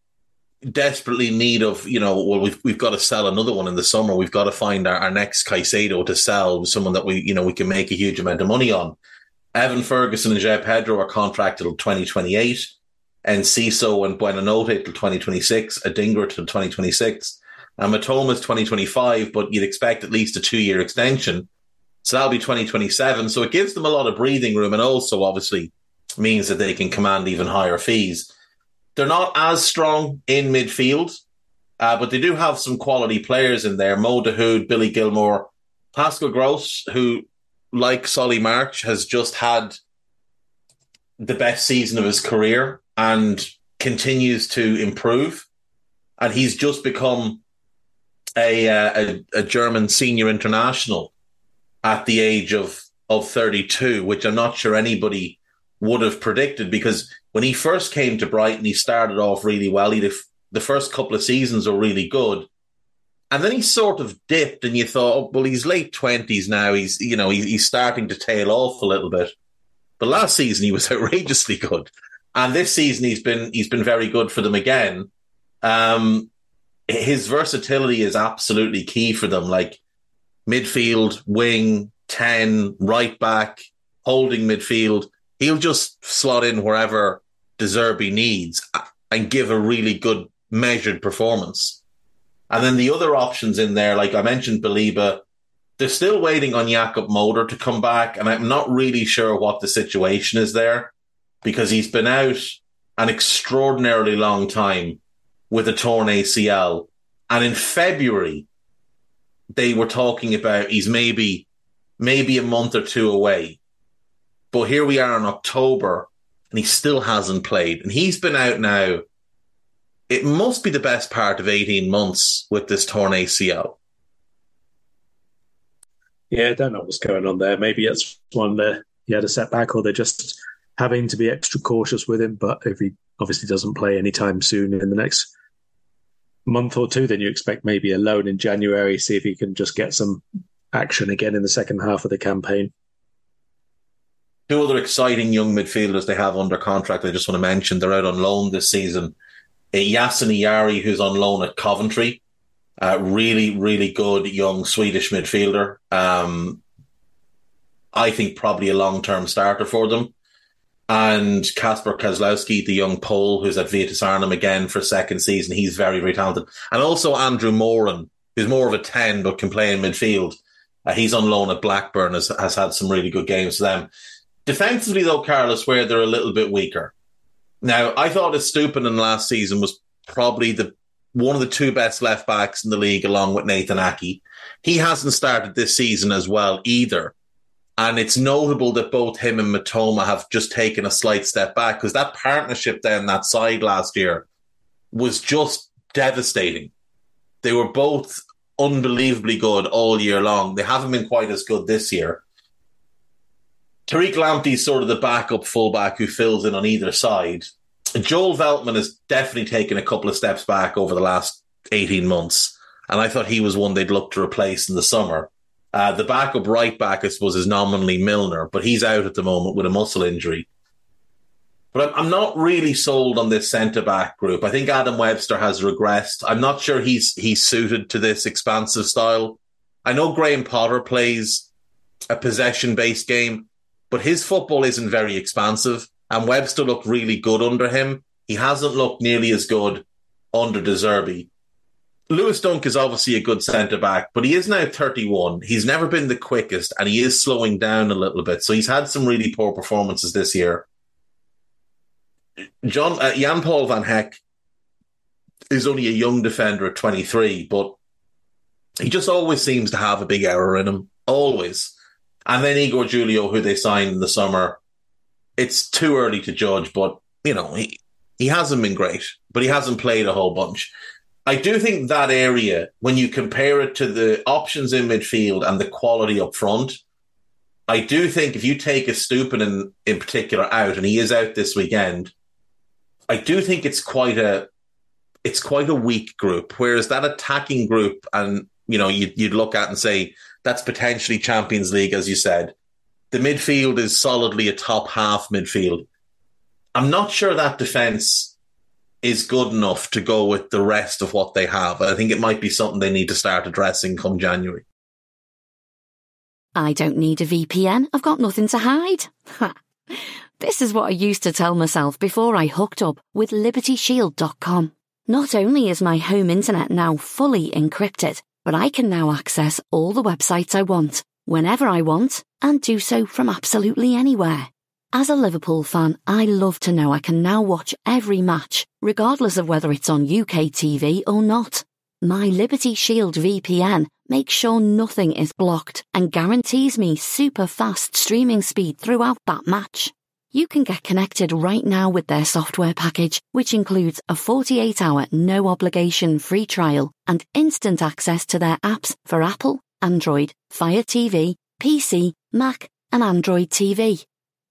desperately in need of, you know, well, we've we've got to sell another one in the summer. We've got to find our, our next Caicedo to sell, someone that we, you know, we can make a huge amount of money on. Evan Ferguson and Jay Pedro are contracted till 2028, Enciso and Buonanotte till 2026, Adingra till 2026, and Mitoma's 2025, but you'd expect at least a two year extension. So that'll be 2027. So it gives them a lot of breathing room and also obviously means that they can command even higher fees. They're not as strong in midfield, uh, but they do have some quality players in there. Mo Dahoud, Billy Gilmour, Pascal Gross, who, like Solly March, has just had the best season of his career and continues to improve. And he's just become a, uh, a, a German senior international at the age of, of 32, which I'm not sure anybody would have predicted because when he first came to Brighton, he started off really well. He the first couple of seasons were really good, and then he sort of dipped, and you thought, oh, well, he's late twenties now. He's you know he, he's starting to tail off a little bit. But last season he was outrageously good, and this season he's been he's been very good for them again. Um, his versatility is absolutely key for them. Like midfield, wing, ten, right back, holding midfield he'll just slot in wherever De Zerbi needs uh, and give a really good measured performance. And then the other options in there, like I mentioned, Baleba, they're still waiting on Jakub Moder to come back, and I'm not really sure what the situation is there because he's been out an extraordinarily long time with a torn ACL. And in February, they were talking about he's maybe maybe a month or two away. But here we are in October and he still hasn't played. And he's been out now. It must be the best part of 18 months with this torn ACL. Yeah, I don't know what's going on there. Maybe it's one that he had a setback or they're just having to be extra cautious with him. But if he obviously doesn't play anytime soon in the next month or two, then you expect maybe a loan in January, see if he can just get some action again in the second half of the campaign. Two other exciting young midfielders they have under contract. I just want to mention they're out on loan this season. Uh, Yasin Ayari, who's on loan at Coventry, Uh, really, really good young Swedish midfielder. Um, I think probably a long term starter for them. And Kacper Kozlowski, the young Pole, who's at Vitesse Arnhem again for second season, he's very, very talented. And also Andrew Moran, who's more of a 10 but can play in midfield. Uh, he's on loan at Blackburn, has, has had some really good games for them. Defensively, though, Carlos, where they're a little bit weaker. Now, I thought Estupiñán last season was probably the one of the two best left backs in the league, along with Nathan Aké. He hasn't started this season as well either. And it's notable that both him and Mitoma have just taken a slight step back because that partnership down that side last year was just devastating. They were both unbelievably good all year long. They haven't been quite as good this year. Tariq Lamptey is sort of the backup fullback who fills in on either side. Joel Veltman has definitely taken a couple of steps back over the last 18 months. And I thought he was one they'd look to replace in the summer. Uh, the backup right back, I suppose, is nominally Milner, but he's out at the moment with a muscle injury. But I'm, I'm not really sold on this centre back group. I think Adam Webster has regressed. I'm not sure he's he's suited to this expansive style. I know Graham Potter plays a possession based game, but his football isn't very expansive. And Webster looked really good under him. He hasn't looked nearly as good under De Zerbi. Lewis Dunk is obviously a good centre back, but he is now 31. He's never been the quickest and he is slowing down a little bit. So he's had some really poor performances this year. John uh, Jan Paul van Hecke is only a young defender at 23, but he just always seems to have a big error in him. Always. And then Igor Julio, who they signed in the summer, it's too early to judge, but you know, he, he hasn't been great, but he hasn't played a whole bunch. I do think that area, when you compare it to the options in midfield and the quality up front, I do think if you take Estupiñán in, in particular out, and he is out this weekend, I do think it's quite a it's quite a weak group. Whereas that attacking group, and you know, you'd, you'd look at and say that's potentially Champions League, as you said. The midfield is solidly a top half midfield. I'm not sure that defense is good enough to go with the rest of what they have. I think it might be something they need to start addressing come January. I don't need a VPN. I've got nothing to hide. this is what I used to tell myself before I hooked up with LibertyShield.com. Not only is my home internet now fully encrypted, but I can now access all the websites I want, whenever I want, and do so from absolutely anywhere. As a Liverpool fan, I love to know I can now watch every match, regardless of whether it's on UK TV or not. My Liberty Shield VPN makes sure nothing is blocked and guarantees me super fast streaming speed throughout that match. You can get connected right now with their software package, which includes a 48 hour no obligation free trial and instant access to their apps for Apple, Android, Fire TV, PC, Mac, and Android TV.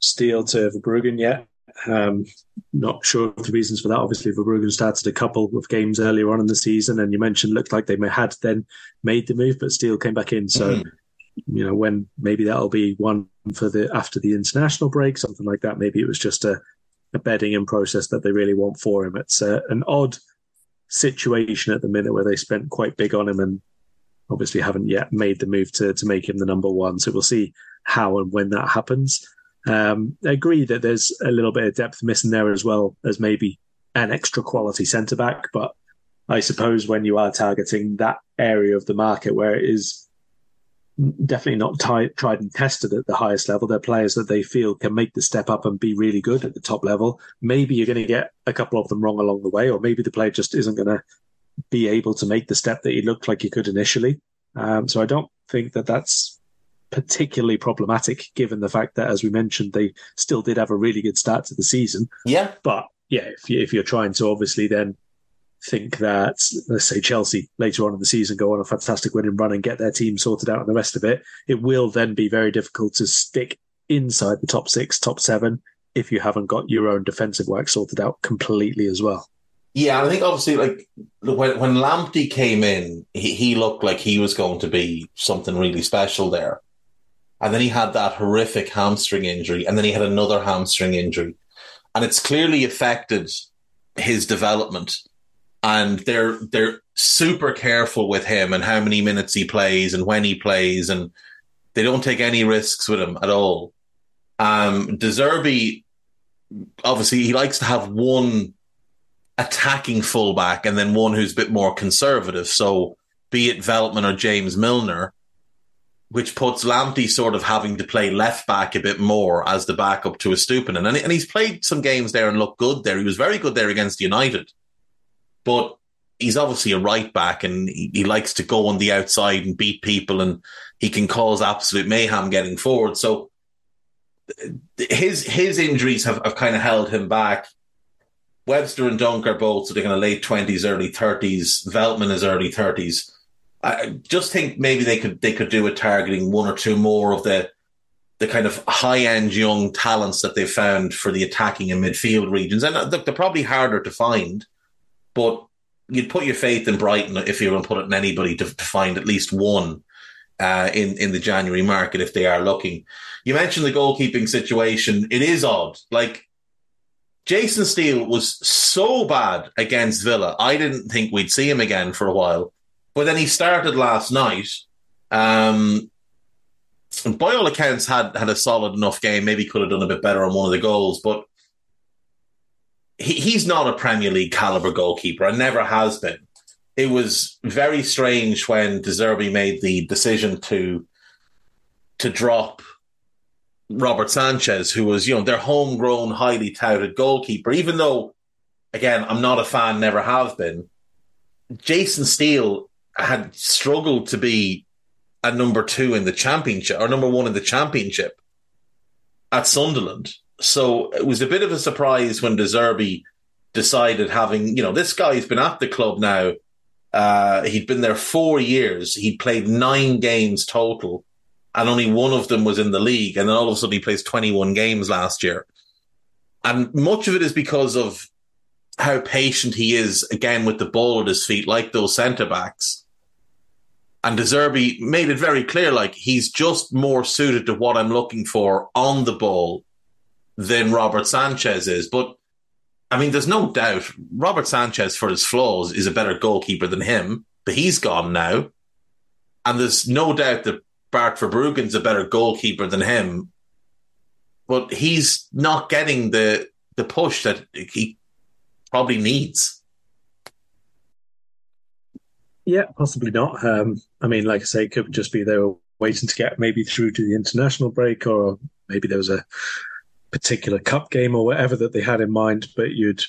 Steele to Verbruggen yet. Um, not sure of the reasons for that. Obviously, Verbruggen started a couple of games earlier on in the season, and you mentioned looked like they may had then made the move, but Steele came back in. So, mm. you know, when maybe that'll be one for the after the international break, something like that. Maybe it was just a, a bedding in process that they really want for him. It's a, an odd situation at the minute where they spent quite big on him and obviously haven't yet made the move to to make him the number one. So we'll see how and when that happens. Um, I agree that there's a little bit of depth missing there as well as maybe an extra quality centre back, but I suppose when you are targeting that area of the market where it is definitely not tried and tested at the highest level, they're players that they feel can make the step up and be really good at the top level. Maybe you're going to get a couple of them wrong along the way, or maybe the player just isn't going to be able to make the step that he looked like he could initially. Um, so I don't think that that's particularly problematic given the fact that, as we mentioned, they still did have a really good start to the season. Yeah. But yeah, if, you, if you're trying to obviously then think that, let's say, Chelsea later on in the season go on a fantastic winning run and get their team sorted out and the rest of it, it will then be very difficult to stick inside the top six, top seven, if you haven't got your own defensive work sorted out completely as well. Yeah, and I think obviously, like when when Lamptey came in, he, he looked like he was going to be something really special there, and then he had that horrific hamstring injury, and then he had another hamstring injury, and it's clearly affected his development. And they're they're super careful with him and how many minutes he plays and when he plays, and they don't take any risks with him at all. Um, De Zerbi, obviously, he likes to have one attacking fullback and then one who's a bit more conservative. So, be it Veltman or James Milner, which puts Lamptey sort of having to play left back a bit more as the backup to a Estupiñán. And, and he's played some games there and looked good there. He was very good there against United. But he's obviously a right back and he, he likes to go on the outside and beat people and he can cause absolute mayhem getting forward. So, his his injuries have, have kind of held him back. Webster and Dunk are both sort of kind of late twenties, early thirties. Veltman is early thirties. I just think maybe they could they could do with targeting one or two more of the the kind of high end young talents that they've found for the attacking and midfield regions. And look, they're probably harder to find, but you'd put your faith in Brighton if you were going to put it in anybody to, to find at least one uh, in in the January market if they are looking. You mentioned the goalkeeping situation. It is odd. Like Jason Steele was so bad against Villa. I didn't think we'd see him again for a while. But then he started last night. Um, by all accounts, had had a solid enough game. Maybe could have done a bit better on one of the goals, but he, he's not a Premier League caliber goalkeeper and never has been. It was very strange when De Zerbi made the decision to to drop Robert Sanchez, who was, you know, their homegrown, highly touted goalkeeper, even though, again, I'm not a fan, never have been. Jason Steele had struggled to be a number two in the championship or number one in the championship at Sunderland. So it was a bit of a surprise when De decided having, you know, this guy's been at the club now. Uh, he'd been there four years. He'd played nine games total and only one of them was in the league. And then all of a sudden he plays 21 games last year. And much of it is because of how patient he is again with the ball at his feet, like those centre backs. And De Zerbi made it very clear, like he's just more suited to what I'm looking for on the ball than Robert Sanchez is. But I mean, there's no doubt Robert Sanchez, for his flaws, is a better goalkeeper than him, but he's gone now. And there's no doubt that Bart Verbruggen's a better goalkeeper than him, but he's not getting the the push that he probably needs. Yeah, possibly not. Um, I mean, like I say, it could just be they were waiting to get maybe through to the international break, or maybe there was a particular cup game or whatever that they had in mind. But you'd,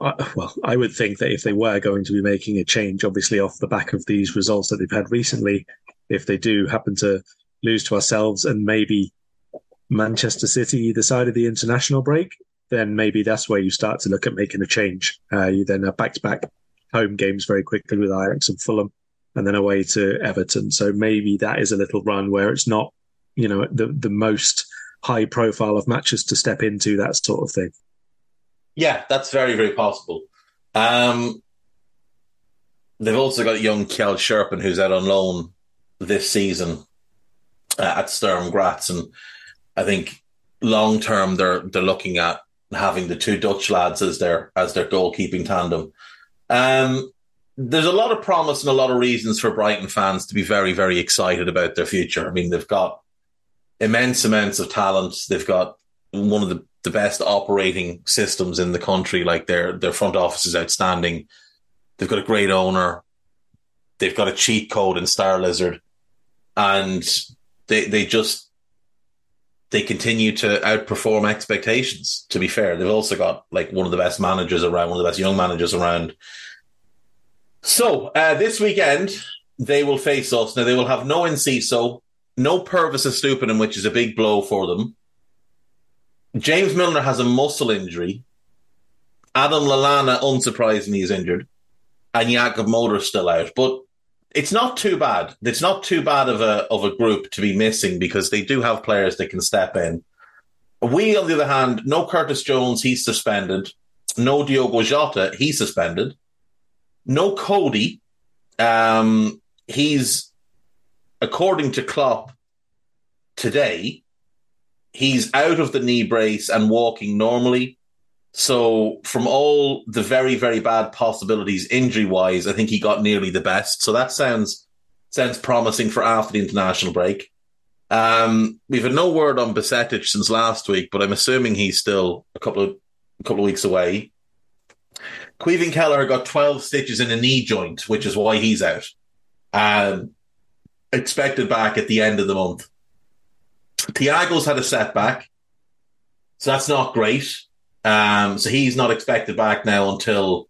uh, well, I would think that if they were going to be making a change, obviously off the back of these results that they've had recently, if they do happen to lose to ourselves and maybe Manchester City either side of the international break, then maybe that's where you start to look at making a change. Uh, you then have back to back home games very quickly with Ajax and Fulham, and then away to Everton. So maybe that is a little run where it's not, you know, the the most high profile of matches to step into that sort of thing. Yeah, that's very very possible. Um, they've also got young Kjell Scherpen who's out on loan this season uh, at Sturm Graz, and I think long term they're they're looking at having the two Dutch lads as their as their goalkeeping tandem. Um, there's a lot of promise and a lot of reasons for Brighton fans to be very very excited about their future. I mean, they've got immense amounts of talent. They've got one of the, the best operating systems in the country. Like their their front office is outstanding. They've got a great owner. They've got a cheat code in Starlizard and they they just they continue to outperform expectations. To be fair, they've also got like one of the best managers around, one of the best young managers around. So uh, this weekend they will face us. Now they will have no Enciso, no Pervis Estupiñán, which is a big blow for them. James Milner has a muscle injury. Adam Lallana, unsurprisingly, is injured. and Jakub Moder still out. But it's not too bad. It's not too bad of a of a group to be missing because they do have players that can step in. We, on the other hand, no Curtis Jones, he's suspended. No Diogo Jota, he's suspended. No Cody, um, he's according to Klopp today, he's out of the knee brace and walking normally. So, from all the very, very bad possibilities injury wise, I think he got nearly the best. So that sounds sounds promising for after the international break. Um, we've had no word on Bajcetic since last week, but I'm assuming he's still a couple of a couple of weeks away. Caoimhín Kelleher got 12 stitches in a knee joint, which is why he's out. Um, expected back at the end of the month. Thiago's had a setback, so that's not great. Um, so he's not expected back now until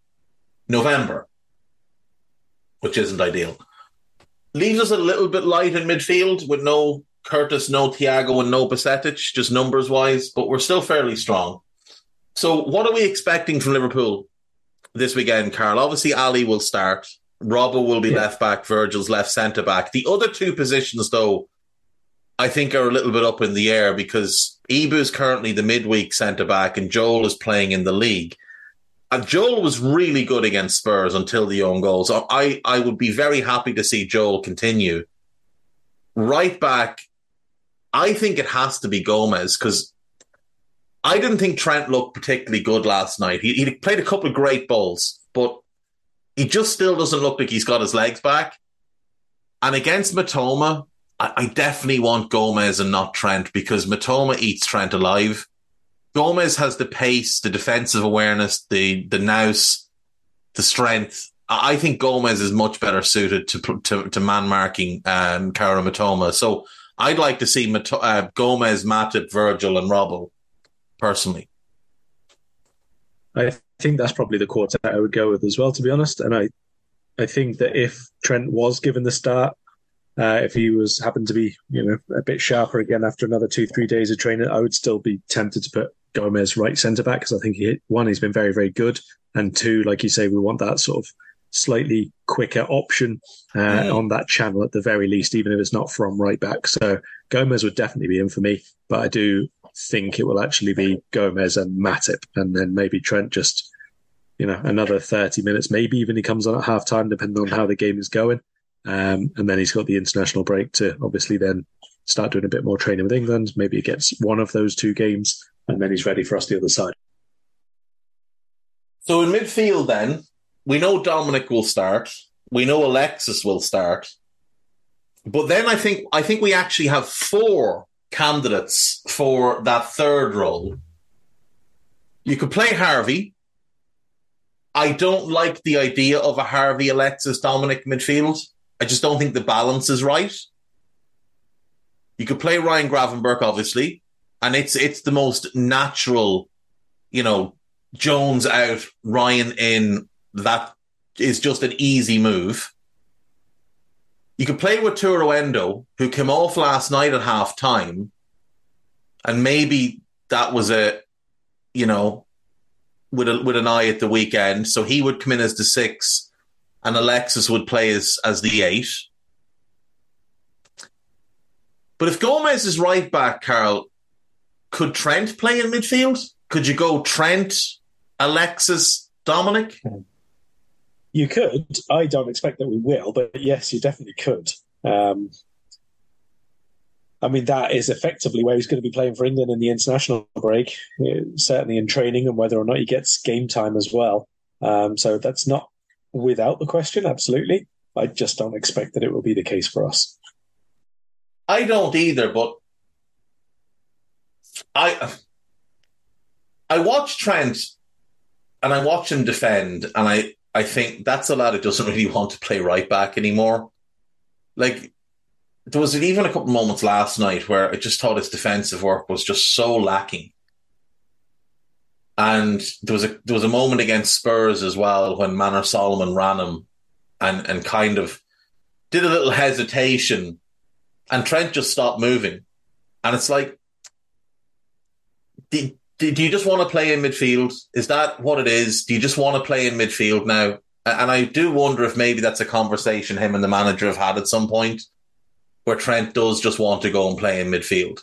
November, which isn't ideal. Leaves us a little bit light in midfield with no Curtis, no Thiago, and no Bajcetic, just numbers wise, but we're still fairly strong. So, what are we expecting from Liverpool this weekend, Karl? Obviously, Ali will start. Robbo will be yeah. left back. Virgil's left centre back. The other two positions, though, I think are a little bit up in the air because Ibou is currently the midweek centre back and Joel is playing in the league. And Joel was really good against Spurs until the own goals. I, I would be very happy to see Joel continue. Right back, I think it has to be Gomez because I didn't think Trent looked particularly good last night. He, he played a couple of great balls, but he just still doesn't look like he's got his legs back. And against Mitoma, I, definitely want Gomez and not Trent because Mitoma eats Trent alive. Gomez has the pace, the defensive awareness, the the nous, the strength. I think Gomez is much better suited to to, to man marking um, Kaoru Mitoma. So I'd like to see Mato- uh, Gomez, Matip, Virgil, and Robbo personally. I think that's probably the quartet I would go with as well, to be honest. And I, I think that if Trent was given the start, uh, if he was happened to be, you know, a bit sharper again after another two, three days of training, I would still be tempted to put Gomez right centre back because I think he one, he's been very, very good, and two, like you say, we want that sort of slightly quicker option uh, mm. on that channel at the very least, even if it's not from right back. So Gomez would definitely be in for me, but I do think it will actually be Gomez and Matip, and then maybe Trent just, you know, another 30 minutes, maybe even he comes on at half time, depending on how the game is going. Um, and then he's got the international break to obviously then start doing a bit more training with England. Maybe he gets one of those two games and then he's ready for us the other side. So in midfield, then, we know Dominic will start. We know Alexis will start. But then I think I think we actually have four candidates for that third role. You could play Harvey. I don't like the idea of a Harvey Alexis Dominic midfield. I just don't think the balance is right. You could play Ryan Gravenberch, obviously, and it's it's the most natural, you know, Jones out, Ryan in. That is just an easy move. You could play with Turo Endo, who came off last night at half time, and maybe that was a, you know, with a, with an eye at the weekend. So he would come in as the six and Alexis would play as, as the eight. But if Gomez is right back, Karl, could Trent play in midfield? Could you go Trent, Alexis, Dominic? You could. I don't expect that we will, but yes, you definitely could. Um, I mean, that is effectively where he's going to be playing for England in the international break, uh, certainly in training, and whether or not he gets game time as well. Um, so that's not without the question, absolutely. I just don't expect that it will be the case for us. I don't either, but I I watch Trent and I watch him defend, and I I think that's a lad who doesn't really want to play right back anymore. Like there was even a couple moments last night where I just thought his defensive work was just so lacking. And there was a there was a moment against Spurs as well when Manor Solomon ran him and and kind of did a little hesitation and Trent just stopped moving. And it's like do, do, do you just want to play in midfield? Is that what it is? Do you just want to play in midfield now? And I do wonder if maybe that's a conversation him and the manager have had at some point where Trent does just want to go and play in midfield.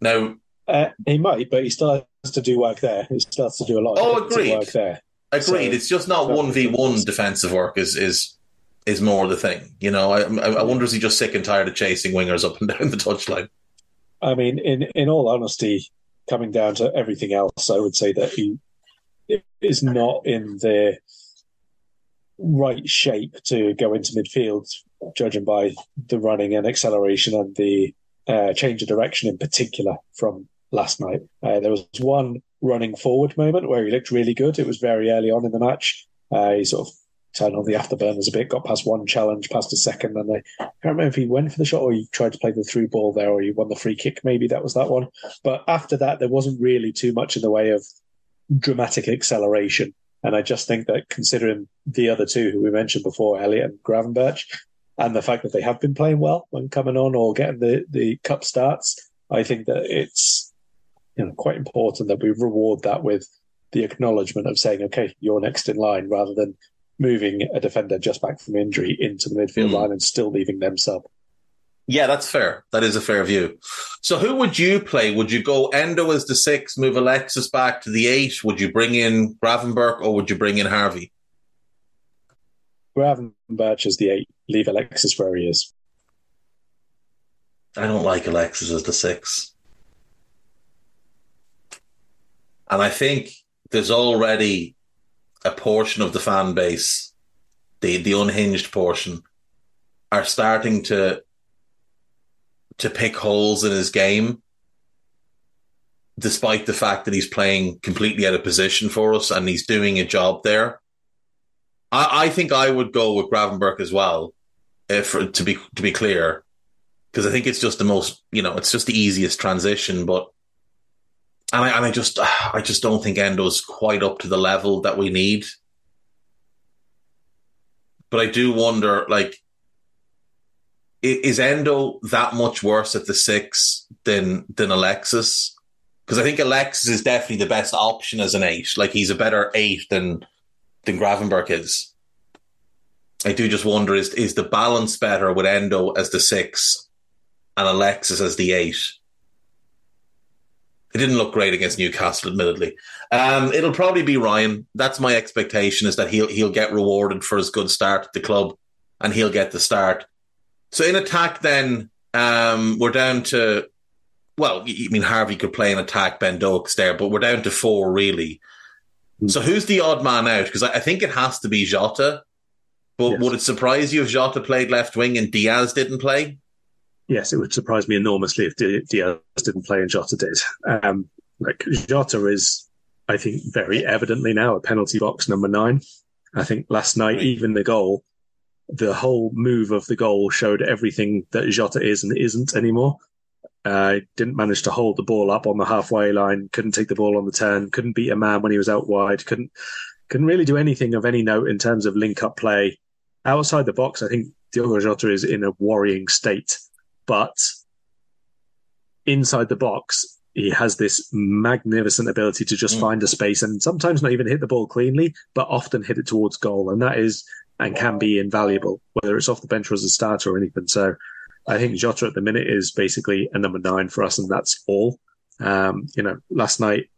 Now, uh, he might, but he still has to do work there. He still has to do a lot of oh, agreed. work there. Agreed. So, it's just not one v one defensive work. Is is is more the thing. You know, I, I wonder is he just sick and tired of chasing wingers up and down the touchline? I mean, in in all honesty, coming down to everything else, I would say that he is not in the right shape to go into midfield, judging by the running and acceleration and the uh, change of direction in particular from last night. Uh, there was one running forward moment where he looked really good. It was very early on in the match. Uh, he sort of turned on the afterburners a bit, got past one challenge, past a second, and they, I can't remember if he went for the shot or he tried to play the through ball there or he won the free kick. Maybe that was that one. But after that, there wasn't really too much in the way of dramatic acceleration. And I just think that considering the other two who we mentioned before, Elliott and Gravenberch, and the fact that they have been playing well when coming on or getting the, the cup starts, I think that it's you know quite important that we reward that with the acknowledgement of saying, okay, you're next in line, rather than moving a defender just back from injury into the midfield mm. line and still leaving them sub. Yeah, that's fair. That is a fair view. So, who would you play? Would you go Endo as the six, move Alexis back to the eight? Would you bring in Gravenberch or would you bring in Harvey? Gravenberch as the eight. Leave Alexis where he is. I don't like Alexis as the six. And I think there's already a portion of the fan base, the the unhinged portion, are starting to to pick holes in his game, despite the fact that he's playing completely out of position for us and he's doing a job there. I, I think I would go with Gravenberch as well, eh, if to be to be clear, because I think it's just the most you know it's just the easiest transition, but and I, and I just I just don't think Endo's quite up to the level that we need. But I do wonder, like, is Endo that much worse at the six than than Alexis? Because I think Alexis is definitely the best option as an eight. Like he's a better eight than than Gravenberch is. I do just wonder is is the balance better with Endo as the six and Alexis as the eight? It didn't look great against Newcastle, admittedly. Um, it'll probably be Ryan. That's my expectation is that he'll he'll get rewarded for his good start at the club, and he'll get the start. So in attack, then um, we're down to well, I mean Harvey could play in attack, Ben Doak's there, but we're down to four really. Hmm. So who's the odd man out? Because I, I, think it has to be Jota. But yes. would it surprise you if Jota played left wing and Diaz didn't play? Yes, it would surprise me enormously if Diaz didn't play and Jota did. Um, like Jota is, I think, very evidently now a penalty box number nine. I think last night, even the goal, the whole move of the goal showed everything that Jota is and isn't anymore. Uh, didn't manage to hold the ball up on the halfway line. Couldn't take the ball on the turn. Couldn't beat a man when he was out wide. Couldn't couldn't really do anything of any note in terms of link up play outside the box. I think Diogo Jota is in a worrying state but inside the box, he has this magnificent ability to just mm. find a space and sometimes not even hit the ball cleanly, but often hit it towards goal. And that is and can be invaluable, whether it's off the bench or as a starter or anything. So I think Jota at the minute is basically a number nine for us, and that's all. Um, you know, last night,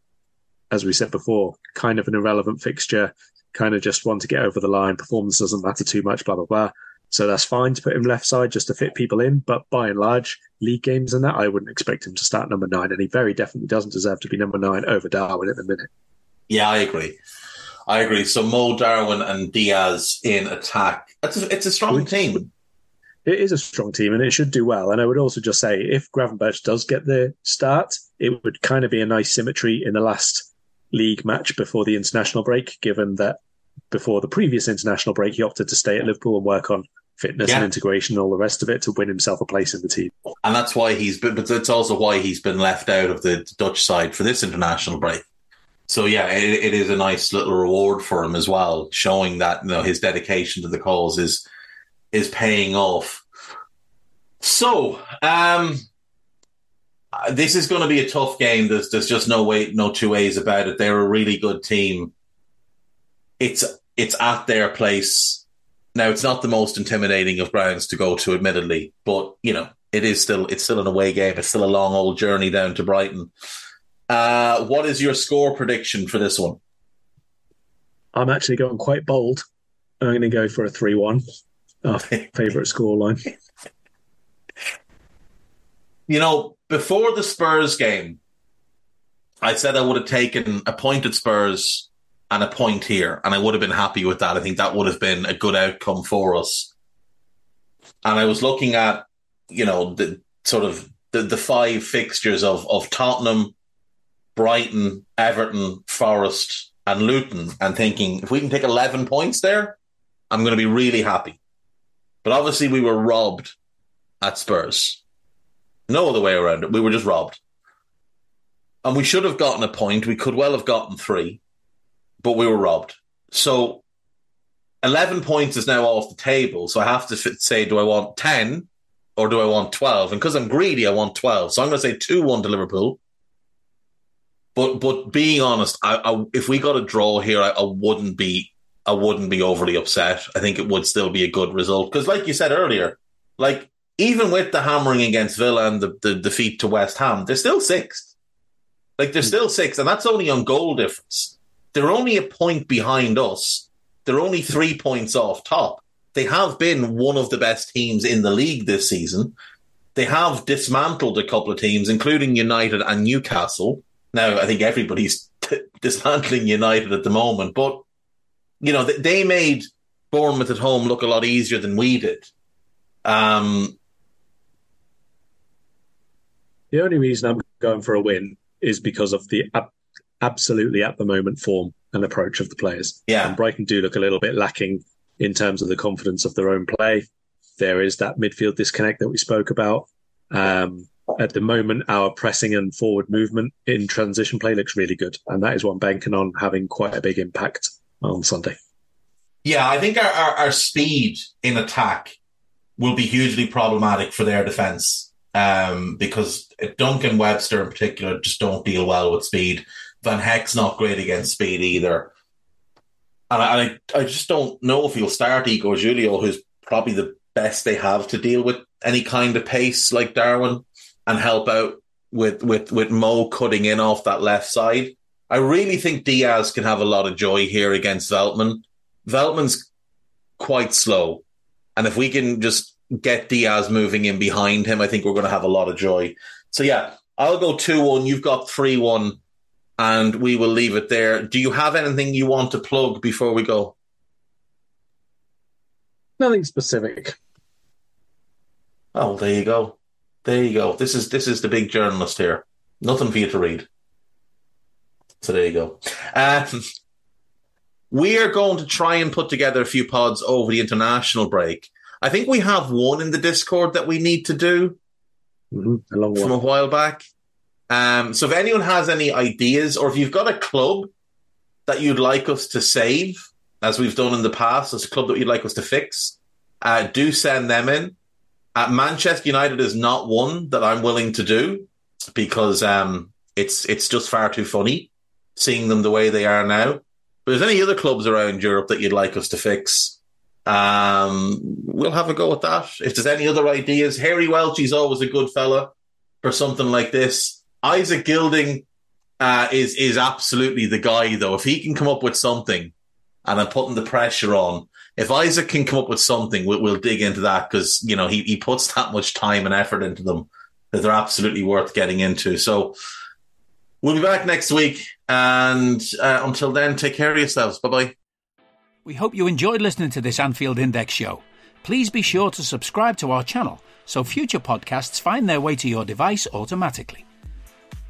as we said before, kind of an irrelevant fixture, kind of just want to get over the line. Performance doesn't matter too much, blah, blah, blah. So that's fine to put him left side just to fit people in. But by and large, league games and that, I wouldn't expect him to start number nine. And he very definitely doesn't deserve to be number nine over Darwin at the minute. Yeah, I agree. I agree. So Mo, Darwin, and Diaz in attack. It's a, it's a strong team. It is a strong team, and it should do well. And I would also just say, if Gravenberch does get the start, it would kind of be a nice symmetry in the last league match before the international break, given that before the previous international break, he opted to stay at Liverpool and work on fitness yeah. and integration and all the rest of it to win himself a place in the team. And that's why he's been, but it's also why he's been left out of the Dutch side for this international break. So yeah, it, it is a nice little reward for him as well, showing that you know his dedication to the cause is is paying off. So, um, this is going to be a tough game. There's there's just no way, no two ways about it. They're a really good team. it's it's at their place. Now it's not the most intimidating of grounds to go to, admittedly, but you know it is still it's still an away game. It's still a long old journey down to Brighton. Uh, what is your score prediction for this one? I'm actually going quite bold. I'm going to go for a 3 1, our favourite scoreline. You know, before the Spurs game, I said I would have taken a point at Spurs and a point here, and I would have been happy with that. I think that would have been a good outcome for us. And I was looking at, you know, the sort of the, the five fixtures of of Tottenham, Brighton, Everton, Forest, and Luton, and thinking if we can take eleven points there, I'm going to be really happy. But obviously, we were robbed at Spurs. No other way around it. We were just robbed. And we should have gotten a point. We could well have gotten three, but we were robbed. So 11 points is now off the table. So I have to say, do I want 10 or do I want 12? And because I'm greedy, I want 12. So I'm going to say 2 1 to Liverpool. But but being honest, I, I, if we got a draw here, I, I wouldn't be I wouldn't be overly upset. I think it would still be a good result because, like you said earlier, like even with the hammering against Villa and the, the defeat to West Ham, they're still sixth. Like they're hmm. still sixth, and that's only on goal difference. They're only a point behind us. They're only three points off top. They have been one of the best teams in the league this season. They have dismantled a couple of teams, including United and Newcastle. Now, I think everybody's t- dismantling United at the moment, but you know they made Bournemouth at home look a lot easier than we did. Um, the only reason I'm going for a win is because of the absolutely at the moment form and approach of the players. Yeah, and Brighton do look a little bit lacking in terms of the confidence of their own play. There is that midfield disconnect that we spoke about. Um, at the moment, our pressing and forward movement in transition play looks really good, and that is what I'm banking on having quite a big impact on Sunday. Yeah, I think our, our, our speed in attack will be hugely problematic for their defence um, because Dunk and Webster in particular just don't deal well with speed. Van Hecke's not great against speed either. And I, I just don't know if he'll start Igor Julio, who's probably the best they have to deal with any kind of pace like Darwin and help out with, with, with Mo cutting in off that left side. I really think Diaz can have a lot of joy here against Veltman. Veltman's quite slow. And if we can just get Diaz moving in behind him, I think we're going to have a lot of joy. So, yeah, I'll go 2 1. You've got 3 1, and we will leave it there. Do you have anything you want to plug before we go? Nothing specific. Oh, there you go. There you go. This is this is the big journalist here. Nothing for you to read. So there you go. Um, we are going to try and put together a few pods over the international break. I think we have one in the Discord that we need to do mm-hmm. from a while back. Um, so if anyone has any ideas, or if you've got a club that you'd like us to save, as we've done in the past, as a club that you'd like us to fix, uh, do send them in. Uh, Manchester United is not one that I'm willing to do because um, it's it's just far too funny seeing them the way they are now. But if there's any other clubs around Europe that you'd like us to fix, um, we'll have a go at that. If there's any other ideas, Harry Welchie's always a good fella for something like this. Isaac Gilding uh, is is absolutely the guy, though. If he can come up with something, and I'm putting the pressure on, if Isaac can come up with something, we'll, we'll dig into that because you know he he puts that much time and effort into them that they're absolutely worth getting into. So we'll be back next week, and uh, until then, take care of yourselves. Bye bye. We hope you enjoyed listening to this Anfield Index show. Please be sure to subscribe to our channel so future podcasts find their way to your device automatically.